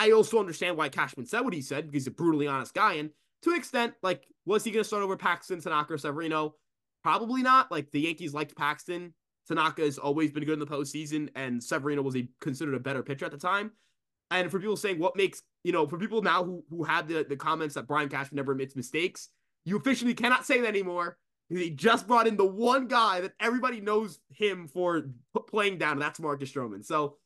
I also understand why Cashman said what he said because he's a brutally honest guy. And to an extent, like, was he going to start over Paxton, Tanaka, or Severino? Probably not. Like, the Yankees liked Paxton. Tanaka has always been good in the postseason, and Severino was a considered a better pitcher at the time. And for people saying what makes, you know, for people now who who had the, the comments that Brian Cashman never admits mistakes, you officially cannot say that anymore. He just brought in the one guy that everybody knows him for playing down, and that's Marcus Stroman. So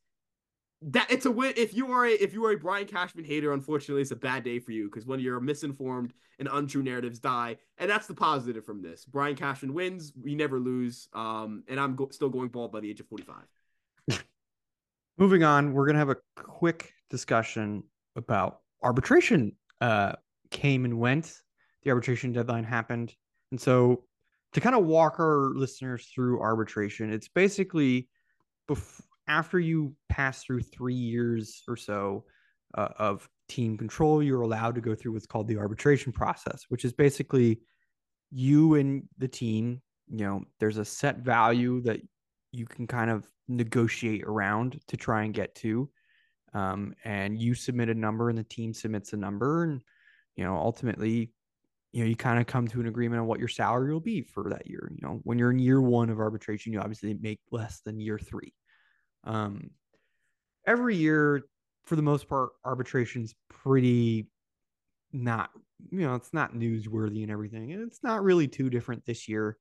that it's a win. If you are a if you are a Brian Cashman hater, unfortunately, it's a bad day for you because when your misinformed and untrue narratives die, and that's the positive from this. Brian Cashman wins. We never lose. Um, and I'm go- still going bald by the age of 45. Moving on, we're gonna have a quick discussion about arbitration. Uh, came and went. The arbitration deadline happened, and so to kind of walk our listeners through arbitration, it's basically bef- after you pass through three years or so uh, of team control, you're allowed to go through what's called the arbitration process, which is basically you and the team. You know, there's a set value that you can kind of negotiate around to try and get to. Um, and you submit a number and the team submits a number. And, you know, ultimately, you know, you kind of come to an agreement on what your salary will be for that year. You know, when you're in year one of arbitration, you obviously make less than year three. Um, every year, for the most part, arbitration's pretty not, you know, it's not newsworthy and everything. And it's not really too different this year.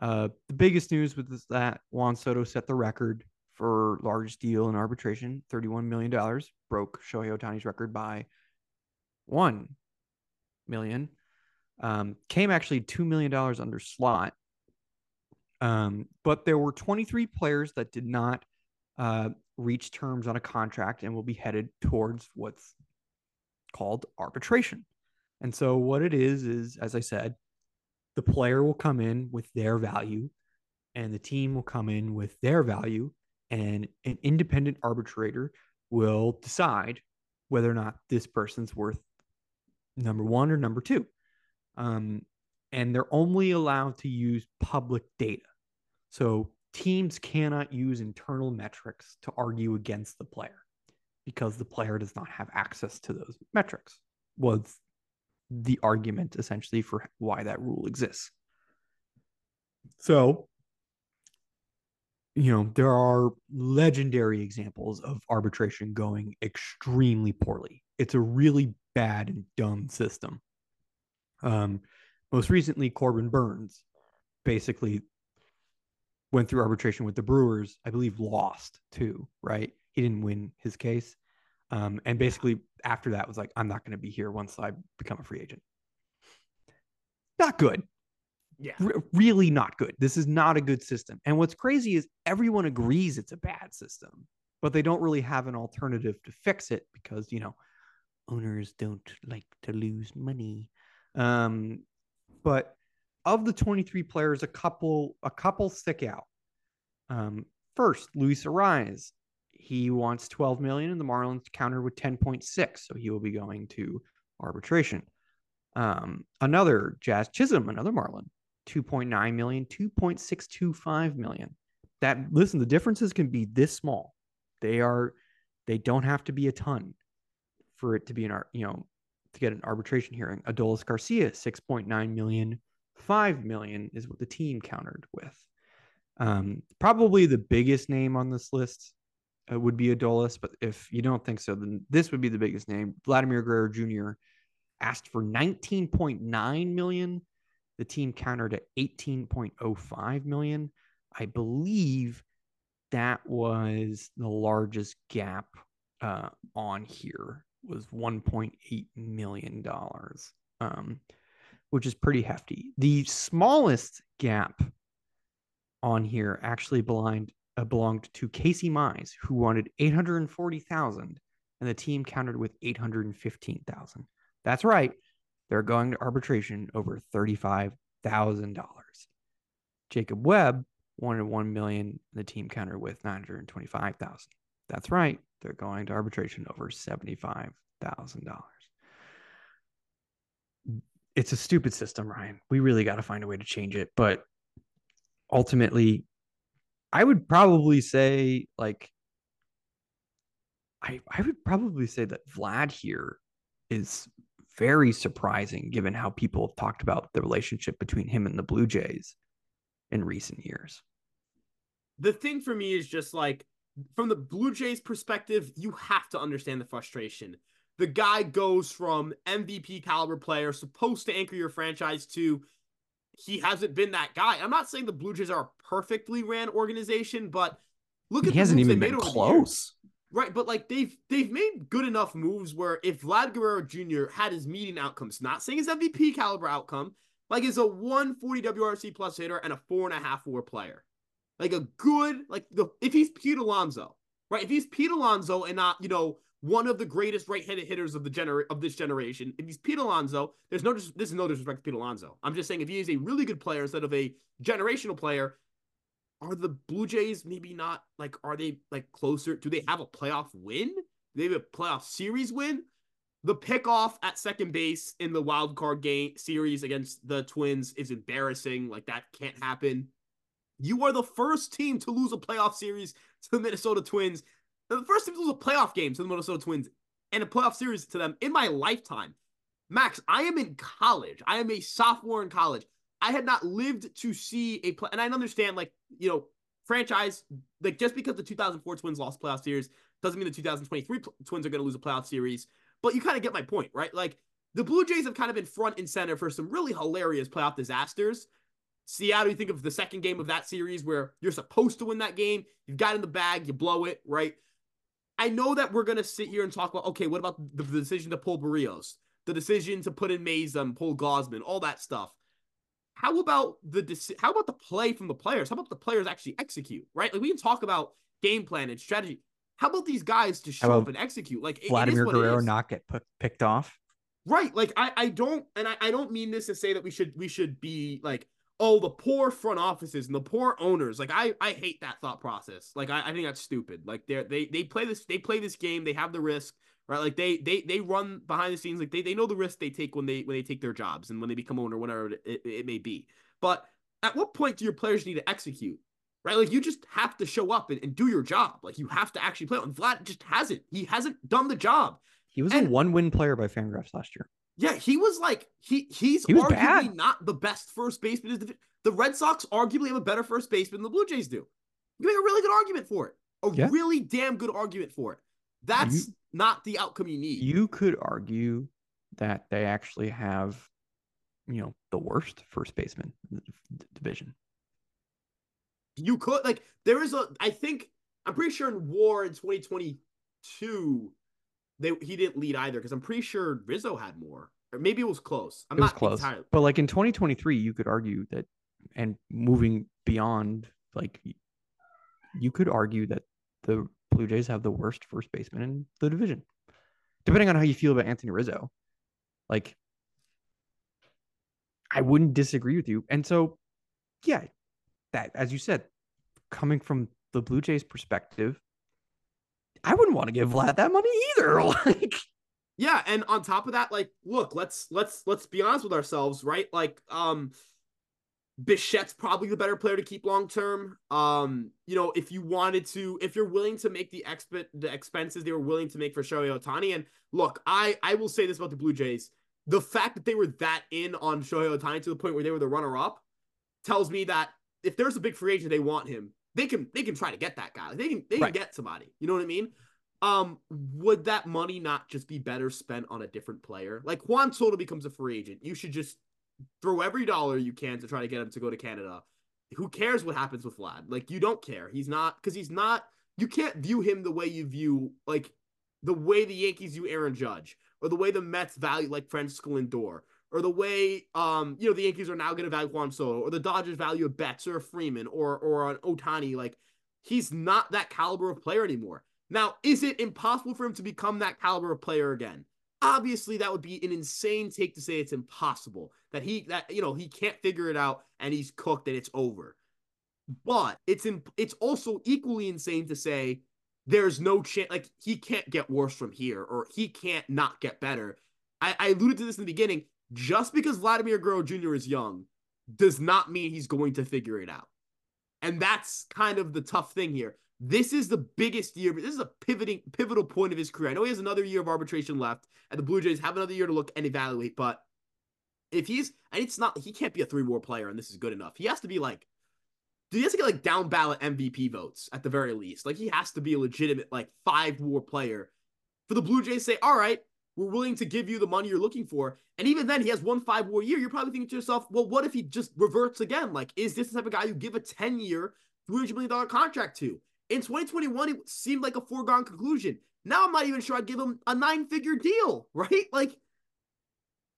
Uh, the biggest news was that Juan Soto set the record for largest deal in arbitration, $31 million, broke Shohei Ohtani's record by 1 million. Um, came actually $2 million under slot. Um, but there were 23 players that did not uh, reach terms on a contract and will be headed towards what's called arbitration. And so, what it is, is as I said, the player will come in with their value and the team will come in with their value, and an independent arbitrator will decide whether or not this person's worth number one or number two. Um, and they're only allowed to use public data. So teams cannot use internal metrics to argue against the player because the player does not have access to those metrics was the argument essentially for why that rule exists. So you know there are legendary examples of arbitration going extremely poorly. It's a really bad and dumb system. Um most recently corbin burnes basically went through arbitration with the Brewers, I believe lost too, right? He didn't win his case. Um, and basically after that was like, I'm not going to be here once I become a free agent. Not good. Yeah. R- really not good. This is not a good system. And what's crazy is everyone agrees it's a bad system, but they don't really have an alternative to fix it because, you know, owners don't like to lose money. Um, but of the 23 players, a couple a couple stick out. Um, first, Luis Arraez. He wants 12 million, and the Marlins counter with 10.6, so he will be going to arbitration. Um, another Jazz Chisholm, another Marlin, 2.9 million, 2.625 million. That listen, the differences can be this small. They are they don't have to be a ton for it to be an art, you know, to get an arbitration hearing. Adolis Garcia, 6.9 million, 5 million is what the team countered with. Um, probably the biggest name on this list uh, would be Adolis, but if you don't think so, then this would be the biggest name. Vladimir Guerrero Jr. asked for 19.9 million. The team countered at 18.05 million. I believe that was the largest gap uh, on here was 1.8 million dollars. Um, which is pretty hefty. The smallest gap on here actually belonged uh, belonged to Casey Mize, who wanted 840,000 and the team countered with 815,000. That's right. They're going to arbitration over $35,000. Jacob Webb wanted 1 million, the team countered with 925,000. That's right. They're going to arbitration over $75,000. It's a stupid system, Ryan. We really got to find a way to change it, but ultimately I would probably say like I I would probably say that Vlad here is very surprising given how people have talked about the relationship between him and the Blue Jays in recent years. The thing for me is just like from the Blue Jays perspective, you have to understand the frustration. The guy goes from MVP caliber player, supposed to anchor your franchise, to he hasn't been that guy. I'm not saying the Blue Jays are a perfectly ran organization, but look at he hasn't even been close. Right, but like they've they've made good enough moves where if Vlad Guerrero Jr. had his meeting outcomes, not saying his MVP caliber outcome, like is a 140 WRC plus hitter and a four and a half four player, like a good like the if he's Pete Alonso, right? If he's Pete Alonso and not you know one of the greatest right-handed hitters of the gener of this generation, if he's Pete Alonso, there's no dis- this is no disrespect to Pete Alonso. I'm just saying if he is a really good player instead of a generational player, are the Blue Jays maybe not like are they like closer? Do they have a playoff win? Do they have a playoff series win? The pickoff at second base in the wild card game series against the Twins is embarrassing. Like that can't happen. You are the first team to lose a playoff series to the Minnesota Twins. The first team a playoff game to the Minnesota Twins and a playoff series to them in my lifetime. Max, I am in college. I am a sophomore in college. I had not lived to see a play, and I understand like you know franchise like just because the 2004 Twins lost playoff series doesn't mean the 2023 Twins are going to lose a playoff series. But you kind of get my point, right? Like the Blue Jays have kind of been front and center for some really hilarious playoff disasters. Seattle, you think of the second game of that series where you're supposed to win that game, you've got in the bag, you blow it, right? I know that we're gonna sit here and talk about okay, what about the, the decision to pull Berrios, the decision to put in Mays and pull Gausman, all that stuff. How about the how about the play from the players? How about the players actually execute? Right, like we can talk about game plan and strategy. How about these guys to show up and execute? Like Vladimir Guerrero not get put, picked off. Right, like I I don't and I, I don't mean this to say that we should we should be like oh the poor front offices and the poor owners like i i hate that thought process like i, I think that's stupid like they they they play this they play this game they have the risk right? Like they they they run behind the scenes, like they they know the risk they take when they when they take their jobs and when they become owner, whatever it, it, it may be. But at what point do your players need to execute? Right, like you just have to show up and, and do your job. Like you have to actually play. And Vlad just hasn't. He hasn't done the job. He was and, a one-win player by Fangraphs last year. Yeah, he was like he he's he arguably bad. not the best first baseman. The Red Sox arguably have a better first baseman than the Blue Jays do. You make a really good argument for it. A yeah. really damn good argument for it. That's you, not the outcome you need. You could argue that they actually have, you know, the worst first baseman in the division. You could like there is a I think I'm pretty sure in WAR in 2022 they he didn't lead either because I'm pretty sure Rizzo had more or maybe it was close. I'm it was not close, entirely. but like in 2023 you could argue that and moving beyond like you could argue that the Blue Jays have the worst first baseman in the division. Depending on how you feel about Anthony Rizzo, like I wouldn't disagree with you. And so, yeah, that as you said, coming from the Blue Jays perspective, I wouldn't want to give Vlad that money either. like, yeah, and on top of that, like, look, let's let's let's be honest with ourselves, right? Like, um, Bichette's probably the better player to keep long term. Um, you know, if you wanted to, if you're willing to make the exp the expenses they were willing to make for Shohei Ohtani, and look, I I will say this about the Blue Jays: the fact that they were that in on Shohei Ohtani to the point where they were the runner up tells me that if there's a big free agent they want him, they can they can try to get that guy. They can they can right. get somebody. You know what I mean? Um, would that money not just be better spent on a different player? Like Juan Soto becomes a free agent, you should just throw every dollar you can to try to get him to go to Canada. Who cares what happens with Vlad? Like you don't care. He's not because he's not. You can't view him the way you view like the way the Yankees view Aaron Judge, or the way the Mets value like Francisco Lindor, or the way um you know the Yankees are now going to value Juan Soto, or the Dodgers value a Betts or a Freeman or or an Ohtani, Like He's not that caliber of player anymore. Now, is it impossible for him to become that caliber of player again? Obviously, that would be an insane take to say it's impossible that he that you know he can't figure it out and he's cooked and it's over. But it's in, it's also equally insane to say there's no chance like he can't get worse from here or he can't not get better. I, I alluded to this in the beginning. Just because Vladimir Guerrero Jr. is young does not mean he's going to figure it out. And that's kind of the tough thing here. This is the biggest year. but This is a pivoting pivotal point of his career. I know he has another year of arbitration left, and the Blue Jays have another year to look and evaluate. But if he's and it's not, he can't be a three war player, and this is good enough. He has to be like, he has to get like down ballot MVP votes at the very least. Like he has to be a legitimate like five war player for the Blue Jays. Say, all right, we're willing to give you the money you're looking for. And even then, he has one five war year. You're probably thinking to yourself, well, what if he just reverts again? Like, is this the type of guy you give a 10 year, $300 million contract to? In 2021, it seemed like a foregone conclusion. Now I'm not even sure I'd give him a nine figure deal, right? Like,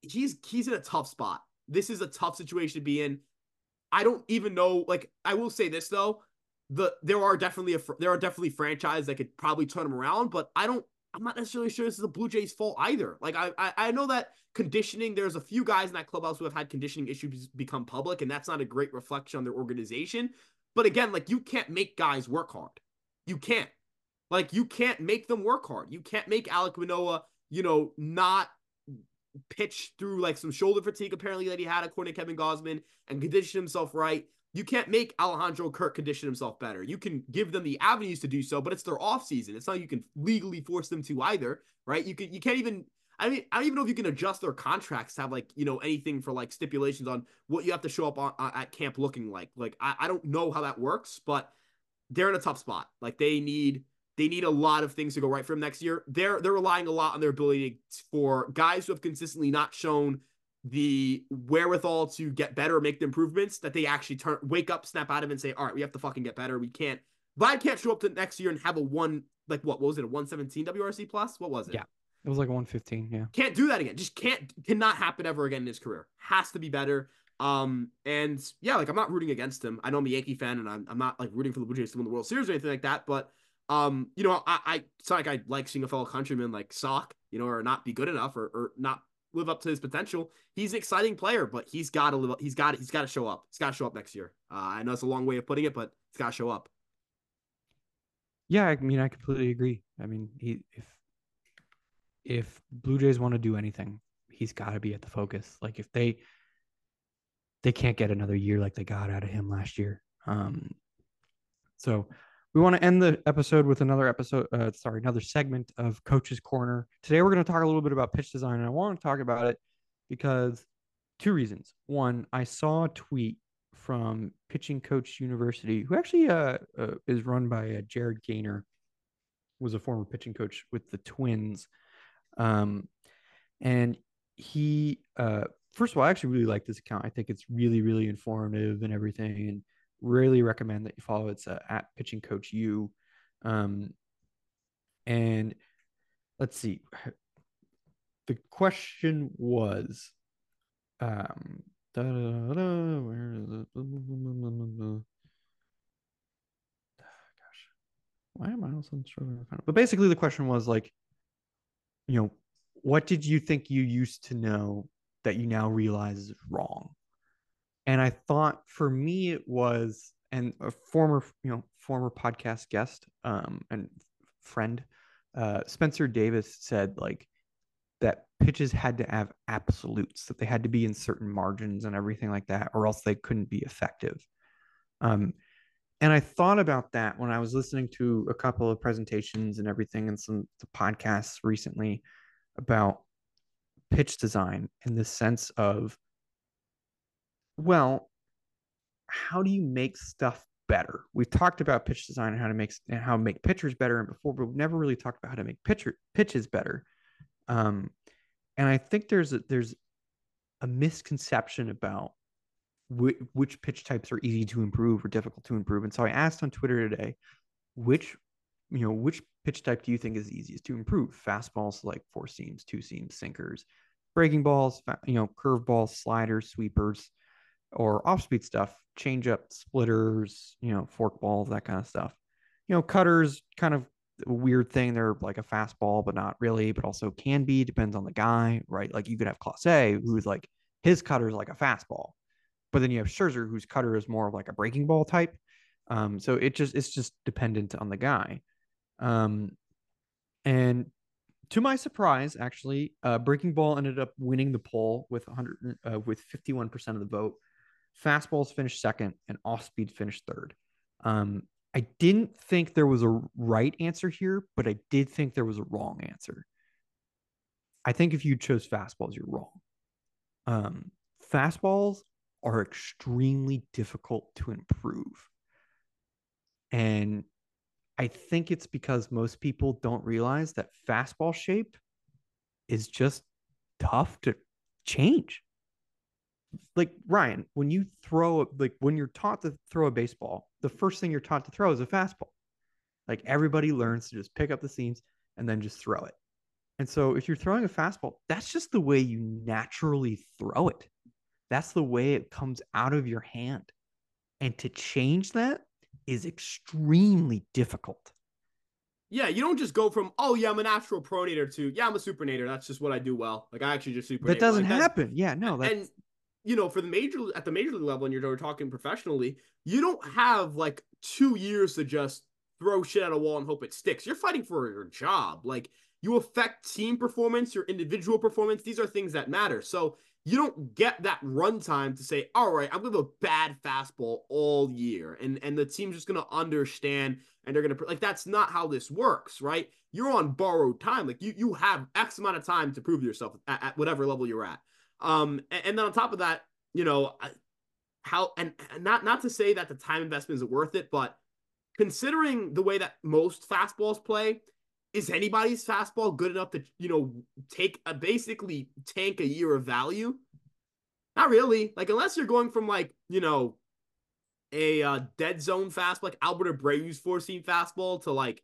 he's he's in a tough spot. This is a tough situation to be in. I don't even know. Like, I will say this though, the there are definitely a there are definitely franchises that could probably turn him around, but I don't I'm not necessarily sure this is the Blue Jays' fault either. Like I, I, I know that conditioning. There's a few guys in that clubhouse who have had conditioning issues become public, and that's not a great reflection on their organization. But again, like you can't make guys work hard. You can't. Like you can't make them work hard. You can't make Alek Manoah, you know, not pitch through like some shoulder fatigue apparently that he had according to Kevin Gausman and condition himself right. You can't make Alejandro Kirk condition himself better. You can give them the avenues to do so, but it's their off season. It's not you can legally force them to either, right? You can you can't even I mean I don't even know if you can adjust their contracts to have like you know anything for like stipulations on what you have to show up on, on at camp looking like. Like I, I don't know how that works, but they're in a tough spot. Like they need they need a lot of things to go right for them next year. They're they're relying a lot on their ability for guys who have consistently not shown the wherewithal to get better, make the improvements that they actually turn, wake up, snap out of, and say, "All right, we have to fucking get better. We can't." Vlad can't show up to next year and have a one like what, what was it a one seventeen WRC plus? What was it? Yeah, it was like a one fifteen. Yeah, can't do that again. Just can't cannot happen ever again in his career. Has to be better. Um, and yeah, like I'm not rooting against him. I know I'm a Yankee fan, and I'm, I'm not like rooting for the Blue Jays to win the World Series or anything like that. But um, you know, I, I it's not like I like seeing a fellow countryman like sock, you know, or not be good enough or, or not live up to his potential. He's an exciting player, but he's got to live. Up, he's got. He's got to show up. He's got to show up next year. Uh, I know it's a long way of putting it, but he's got to show up. Yeah, I mean, I completely agree. I mean, he if if Blue Jays want to do anything, he's got to be at the focus. Like if they they can't get another year like they got out of him last year. Um, so we want to end the episode with another episode uh, sorry another segment of coach's corner. Today we're going to talk a little bit about pitch design and i want to talk about it because two reasons. One i saw a tweet from pitching coach university who actually uh, uh, is run by uh, jared gainer was a former pitching coach with the twins. Um, and he uh, first of all i actually really like this account. I think it's really really informative and everything and really recommend that you follow. It's uh, at pitching coach you. Um, and let's see. The question was, um, where is it? Gosh, why am I also struggling? But basically, the question was like, you know, what did you think you used to know that you now realize is wrong? And I thought for me it was and a former you know former podcast guest um and friend uh Spencer Davis said like that pitches had to have absolutes that they had to be in certain margins and everything like that or else they couldn't be effective. Um and I thought about that when I was listening to a couple of presentations and everything and some podcasts recently about pitch design in the sense of well, how do you make stuff better? We've talked about pitch design and how to make and how to make pitchers better and before, but we've never really talked about how to make pitcher pitches better. Um, and I think there's a, there's a misconception about wh- which pitch types are easy to improve or difficult to improve. And so I asked on Twitter today, which you know which pitch type do you think is easiest to improve? Fastballs like four seams, two seams, sinkers, breaking balls, you know, curveballs, sliders, sweepers or off speed stuff, change up splitters, you know, fork balls, that kind of stuff. you know, cutters kind of a weird thing. They're like a fastball, but not really, but also can be, depends on the guy, right? Like you could have Clase, who's like his cutter is like a fastball. But then you have Scherzer, whose cutter is more of like a breaking ball type. Um, so it just it's just dependent on the guy. Um, and to my surprise, actually, uh, Breaking Ball ended up winning the poll with 100 uh, with 51% of the vote. Fastballs finished second, and off speed finished third. Um, I didn't think there was a right answer here, but I did think there was a wrong answer. I think if you chose fastballs, you're wrong. Um, fastballs are extremely difficult to improve. And I think it's because most people don't realize that fastball shape is just tough to change. Like Ryan, when you throw like when you're taught to throw a baseball, the first thing you're taught to throw is a fastball. Like everybody learns to just pick up the seams and then just throw it. And so if you're throwing a fastball, that's just the way you naturally throw it. That's the way it comes out of your hand. And to change that is extremely difficult. Yeah, you don't just go from oh yeah I'm a natural pronator to yeah I'm a supinator. That's just what I do well. Like I actually just super. That doesn't like, happen. Yeah, no. That's... And you know, for the major at the major league level, and you're talking professionally, you don't have like two years to just throw shit at a wall and hope it sticks. You're fighting for your job. Like you affect team performance, your individual performance. These are things that matter. So you don't get that runtime to say, all right, I'm to have a bad fastball all year. And, and the team's just to understand and they're to, like, that's not how this works, right? You're on borrowed time. Like, you, you have X amount of time to prove yourself at, at whatever level you're at. Um, and, and, then on top of that, you know, how, and, not, not to say that the time investment isn't worth it, but considering the way that most fastballs play, is anybody's fastball good enough to you know take a basically tank a year of value? Not really. Like unless you're going from like you know a uh, dead zone fastball like Albert Abreu's four seam fastball to like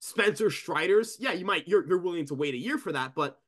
Spencer Strider's. Yeah, you might you're you're willing to wait a year for that, but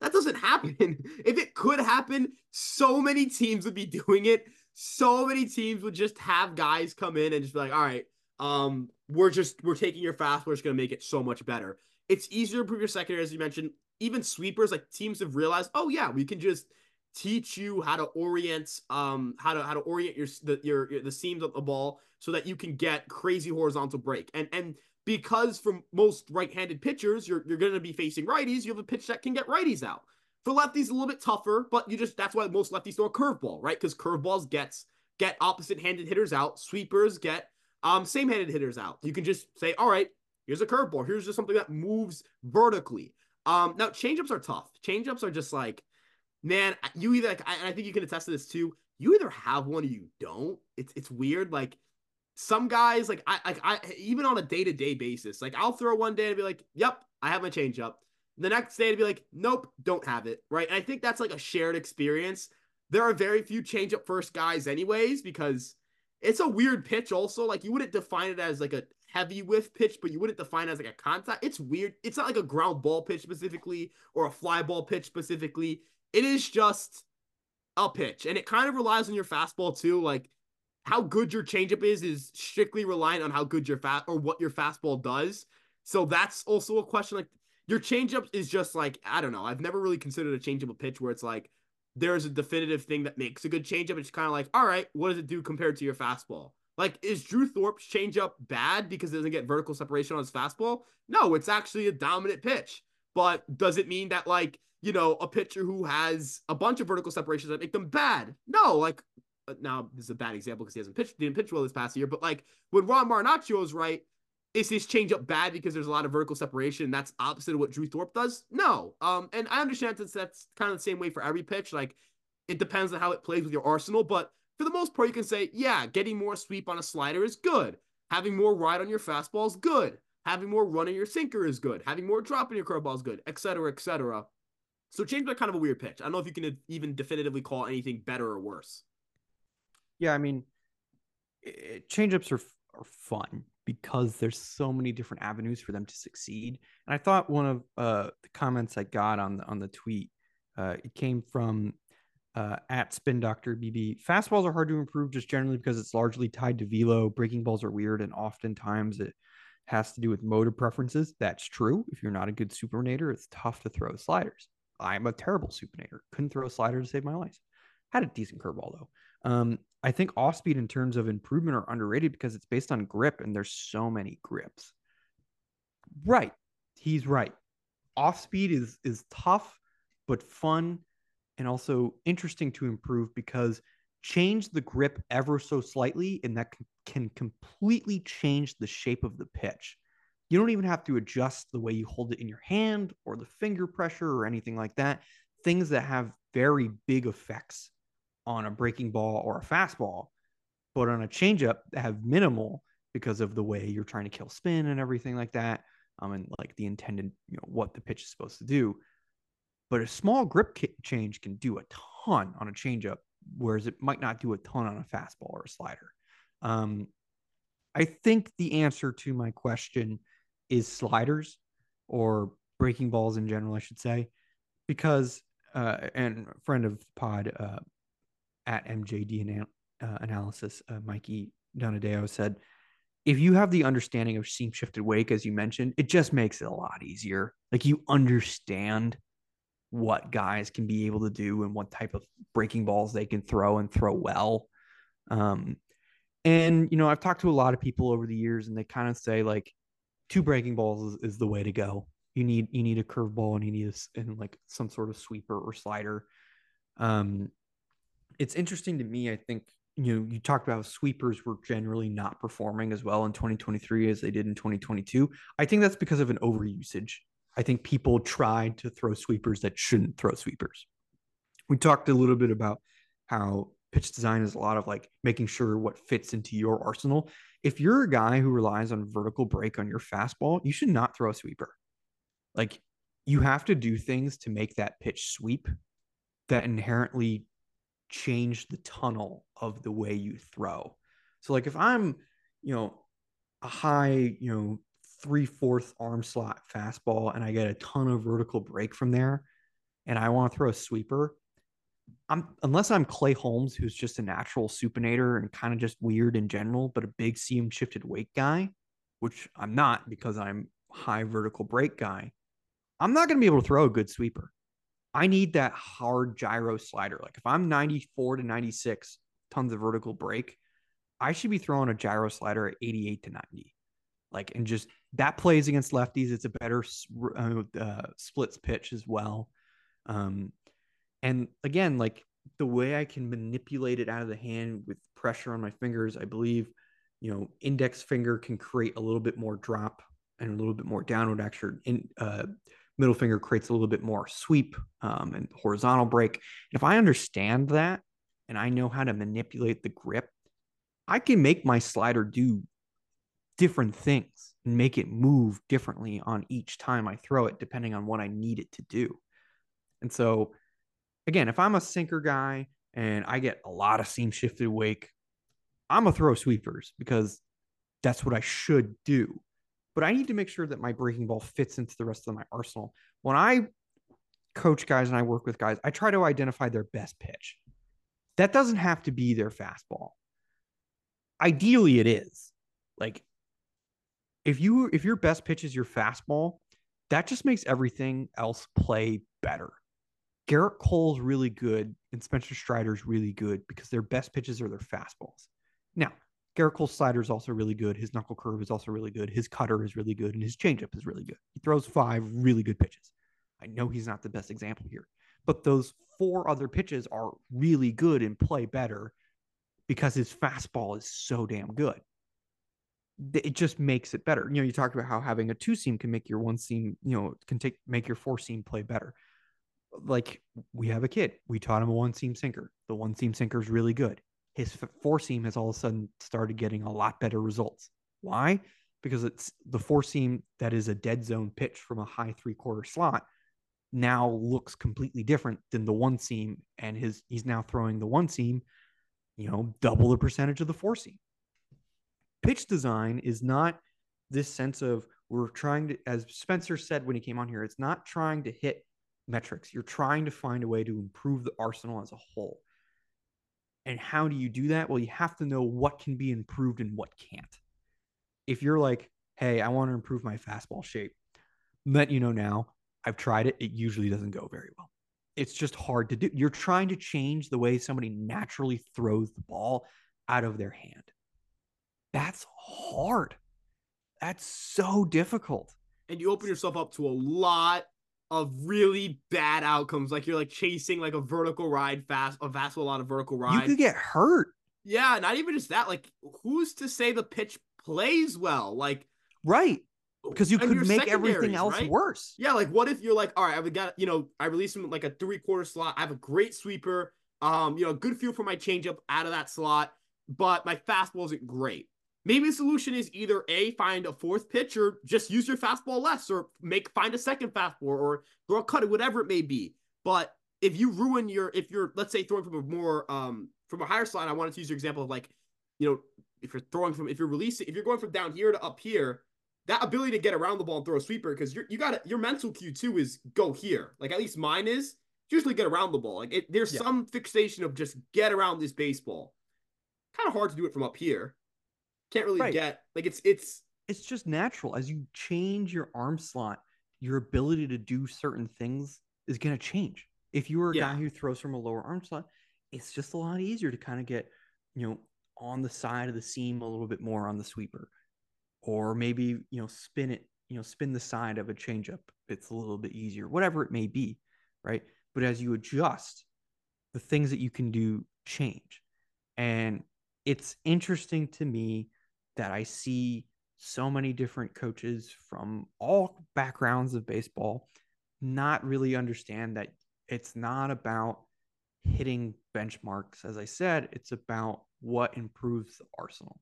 that doesn't happen. if it could happen, so many teams would be doing it. So many teams would just have guys come in and just be like, all right, um, we're just we're taking your fast. We're just gonna make it so much better. It's easier to improve your secondary, as you mentioned. Even sweepers, like teams have realized, oh yeah, we can just teach you how to orient, um, how to how to orient your the your, your the seams of the ball so that you can get crazy horizontal break. And and because for most right-handed pitchers, you're you're gonna be facing righties. You have a pitch that can get righties out. For lefties, a little bit tougher, but you just that's why most lefties throw a curveball, right? Because curveballs gets get opposite-handed hitters out. Sweepers get um, same handed hitters out. You can just say, all right, here's a curveball. Here's just something that moves vertically. Um, now changeups are tough. Changeups are just like, man, you either like, I, I think you can attest to this too. You either have one or you don't. It's it's weird. Like some guys, like I like I even on a day to day basis, like I'll throw one day and be like, yep, I have my changeup. The next day to be like, nope, don't have it. Right. And I think that's like a shared experience. There are very few changeup first guys, anyways, because it's a weird pitch also. Like you wouldn't define it as like a heavy whiff pitch, but you wouldn't define as like a contact. It's weird. It's not like a ground ball pitch specifically or a fly ball pitch specifically. It is just a pitch. And it kind of relies on your fastball too. Like how good your changeup is is strictly reliant on how good your fat or what your fastball does. So that's also a question. Like your changeup is just like, I don't know. I've never really considered a changeup a pitch where it's like there's a definitive thing that makes a good changeup. It's kind of like, all right, what does it do compared to your fastball? Like, is Drew Thorpe's changeup bad because it doesn't get vertical separation on his fastball? No, it's actually a dominant pitch. But does it mean that, like, you know, a pitcher who has a bunch of vertical separations that make them bad? No, like, now this is a bad example because he hasn't pitched, didn't pitch well this past year. But like, when Ron Marinaccio is right, is his changeup bad because there's a lot of vertical separation? That's opposite of what Drew Thorpe does. No. Um, and I understand that that's kind of the same way for every pitch. Like it depends on how it plays with your arsenal, but for the most part, you can say, yeah, getting more sweep on a slider is good. Having more ride on your fastball is good. Having more run on your sinker is good. Having more drop in your curveball is good, etc., etc. So change are kind of a weird pitch. I don't know if you can even definitively call anything better or worse. Yeah, I mean, it, changeups are are fun because there's so many different avenues for them to succeed. And I thought one of uh, the comments I got on the on the tweet uh, it came from uh, at Spin Doctor BB. Fastballs are hard to improve just generally because it's largely tied to velo. Breaking balls are weird, and oftentimes it has to do with motor preferences. That's true. If you're not a good supinator, it's tough to throw sliders. I'm a terrible supinator. Couldn't throw a slider to save my life. Had a decent curveball though. Um, I think off speed in terms of improvement are underrated because it's based on grip and there's so many grips. Right. He's right. Off speed is is tough but fun and also interesting to improve because change the grip ever so slightly and that can, completely change the shape of the pitch. You don't even have to adjust the way you hold it in your hand or the finger pressure or anything like that. Things that have very big effects on a breaking ball or a fastball, but on a changeup have minimal because of the way you're trying to kill spin and everything like that. Um, and like the intended, you know, what the pitch is supposed to do. But a small grip change can do a ton on a changeup, whereas it might not do a ton on a fastball or a slider. Um, I think the answer to my question is sliders or breaking balls in general, I should say, because uh, and friend of pod uh, at MJD uh, analysis, uh, Mikey Donadeo said, if you have the understanding of seam shifted wake, as you mentioned, it just makes it a lot easier. Like you understand what guys can be able to do and what type of breaking balls they can throw and throw well. Um, and you know, I've talked to a lot of people over the years, and they kind of say like two breaking balls is, is the way to go. You need you need a curveball and you need a, and like some sort of sweeper or slider. Um, it's interesting to me. I think you know you talked about sweepers were generally not performing as well in 2023 as they did in 2022. I think that's because of an overusage. I think people tried to throw sweepers that shouldn't throw sweepers. We talked a little bit about how pitch design is a lot of like making sure what fits into your arsenal. If you're a guy who relies on vertical break on your fastball, you should not throw a sweeper. Like you have to do things to make that pitch sweep that inherently change the tunnel of the way you throw. So like if I'm, you know, a high, you know, three fourth arm slot fastball and I get a ton of vertical break from there and I want to throw a sweeper, I'm unless I'm Clay Holmes, who's just a natural supinator and kind of just weird in general, but a big seam shifted wake guy, which I'm not because I'm high vertical break guy. I'm not going to be able to throw a good sweeper. I need that hard gyro slider. Like if I'm 94 to 96 tons of vertical break, I should be throwing a gyro slider at 88 to 90. Like, and just that plays against lefties. It's a better uh, uh, splits pitch as well. Um, and again, like the way I can manipulate it out of the hand with pressure on my fingers, I believe, you know, index finger can create a little bit more drop and a little bit more downward action. In uh, middle finger creates a little bit more sweep um, and horizontal break. if I understand that and I know how to manipulate the grip, I can make my slider do different things and make it move differently on each time I throw it, depending on what I need it to do. And so, again, if I'm a sinker guy and I get a lot of seam shifted wake, I'm gonna throw sweepers because that's what I should do. But I need to make sure that my breaking ball fits into the rest of my arsenal. When I coach guys and I work with guys, I try to identify their best pitch. That doesn't have to be their fastball. Ideally, it is. Like if you if your best pitch is your fastball, that just makes everything else play better. Gerrit Cole's really good and Spencer Strider's really good because their best pitches are their fastballs. Now, Gerrit Cole's slider is also really good. His knuckle curve is also really good. His cutter is really good, and his changeup is really good. He throws five really good pitches. I know he's not the best example here, but those four other pitches are really good and play better because his fastball is so damn good it just makes it better. You know, you talked about how having a two seam can make your one seam, you know, can take make your four seam play better. Like we have a kid, we taught him a one seam sinker. The one seam sinker is really good. His four seam has all of a sudden started getting a lot better results. Why? Because it's the four seam that is a dead zone pitch from a high three quarter slot now looks completely different than the one seam, and his he's now throwing the one seam, you know, double the percentage of the four seam pitch design is not this sense of we're trying to, as Spencer said when he came on here, it's not trying to hit metrics. You're trying to find a way to improve the arsenal as a whole. And how do you do that? Well, you have to know what can be improved and what can't. If you're like, hey, I want to improve my fastball shape. Let you know now, I've tried it. It usually doesn't go very well. It's just hard to do. You're trying to change the way somebody naturally throws the ball out of their hand. That's hard. That's so difficult. And you open yourself up to a lot of really bad outcomes. Like you're like chasing like a vertical ride fast, a fastball on a vertical ride. You could get hurt. Yeah, not even just that. Like, who's to say the pitch plays well? Like, right. Because you could make everything else right? worse. Yeah, like what if you're like, all right, I've got, you know, I release him like a three quarter slot. I have a great sweeper, um, you know, good feel for my changeup out of that slot, but my fastball isn't great. Maybe the solution is either a find a fourth pitch or just use your fastball less, or make find a second fastball or throw a cut, whatever it may be. But if you ruin your, if you're let's say throwing from a more um from a higher slide, I wanted to use your example of like, you know, if you're throwing from if you're releasing if you're going from down here to up here, that ability to get around the ball and throw a sweeper because you're you got your mental cue too is go here. Like at least mine is usually get around the ball. Like it, there's Yeah. some fixation of just get around this baseball. Kind of hard to do it from up here. Can't really Right. get like it's it's It's just natural. As you change your arm slot, your ability to do certain things is going to change. If you are a Yeah. guy who throws from a lower arm slot, it's just a lot easier to kind of get, you know, on the side of the seam a little bit more on the sweeper, or maybe you know spin it, you know, spin the side of a changeup. It's a little bit easier, whatever it may be, right? But as you adjust, the things that you can do change, and it's interesting to me that I see so many different coaches from all backgrounds of baseball not really understand that it's not about hitting benchmarks. As I said, it's about what improves the arsenal.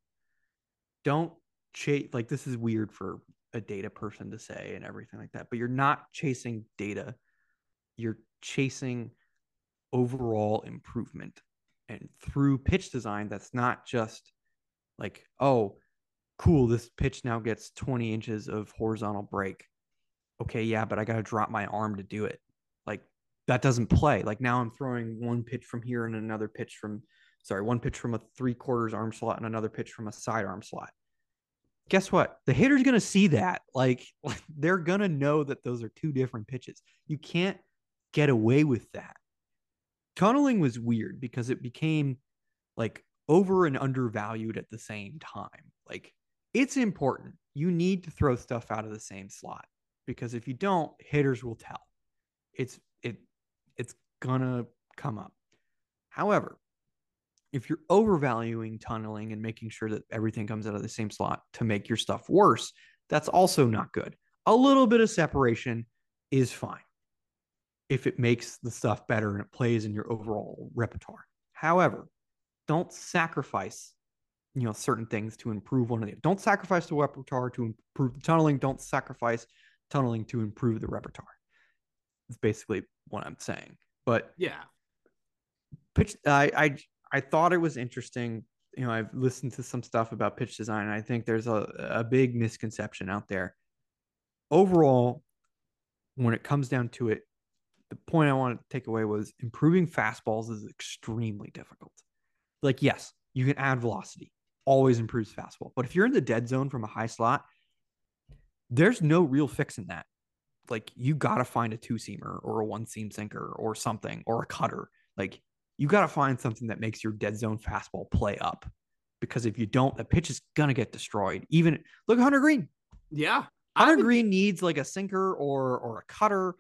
Don't chase, like, this is weird for a data person to say and everything like that, but you're not chasing data. You're chasing overall improvement. And through pitch design, that's not just like, oh, cool, this pitch now gets 20 inches of horizontal break. Okay, yeah, but I got to drop my arm to do it. Like that doesn't play. Like now I'm throwing one pitch from here and another pitch from, sorry, one pitch from a three quarters arm slot and another pitch from a side arm slot. Guess what? The hitter's going to see that. Like, they're going to know that those are two different pitches. You can't get away with that. Tunneling was weird because it became like over and undervalued at the same time. Like it's important. You need to throw stuff out of the same slot because if you don't, hitters will tell. It's it it's gonna come up. However, if you're overvaluing tunneling and making sure that everything comes out of the same slot to make your stuff worse, that's also not good. A little bit of separation is fine if it makes the stuff better and it plays in your overall repertoire. However, don't sacrifice you know certain things to improve one of the don't sacrifice the repertoire to improve the tunneling don't sacrifice tunneling to improve the repertoire. It's basically what i'm saying but yeah. pitch i i i thought it was interesting you know i've listened to some stuff about pitch design and i think there's a, a big misconception out there. Overall when it comes down to it the point i want to take away was improving fastballs is extremely difficult. Like yes you can add velocity always improves fastball. But if you're in the dead zone from a high slot there's no real fixing that. Like you got to find a two seamer or a one seam sinker or something or a cutter. Like you got to find something that makes your dead zone fastball play up. Because if you don't the pitch is going to get destroyed. Even look at Hunter Greene Yeah. Hunter would- Greene needs like a sinker or or a cutter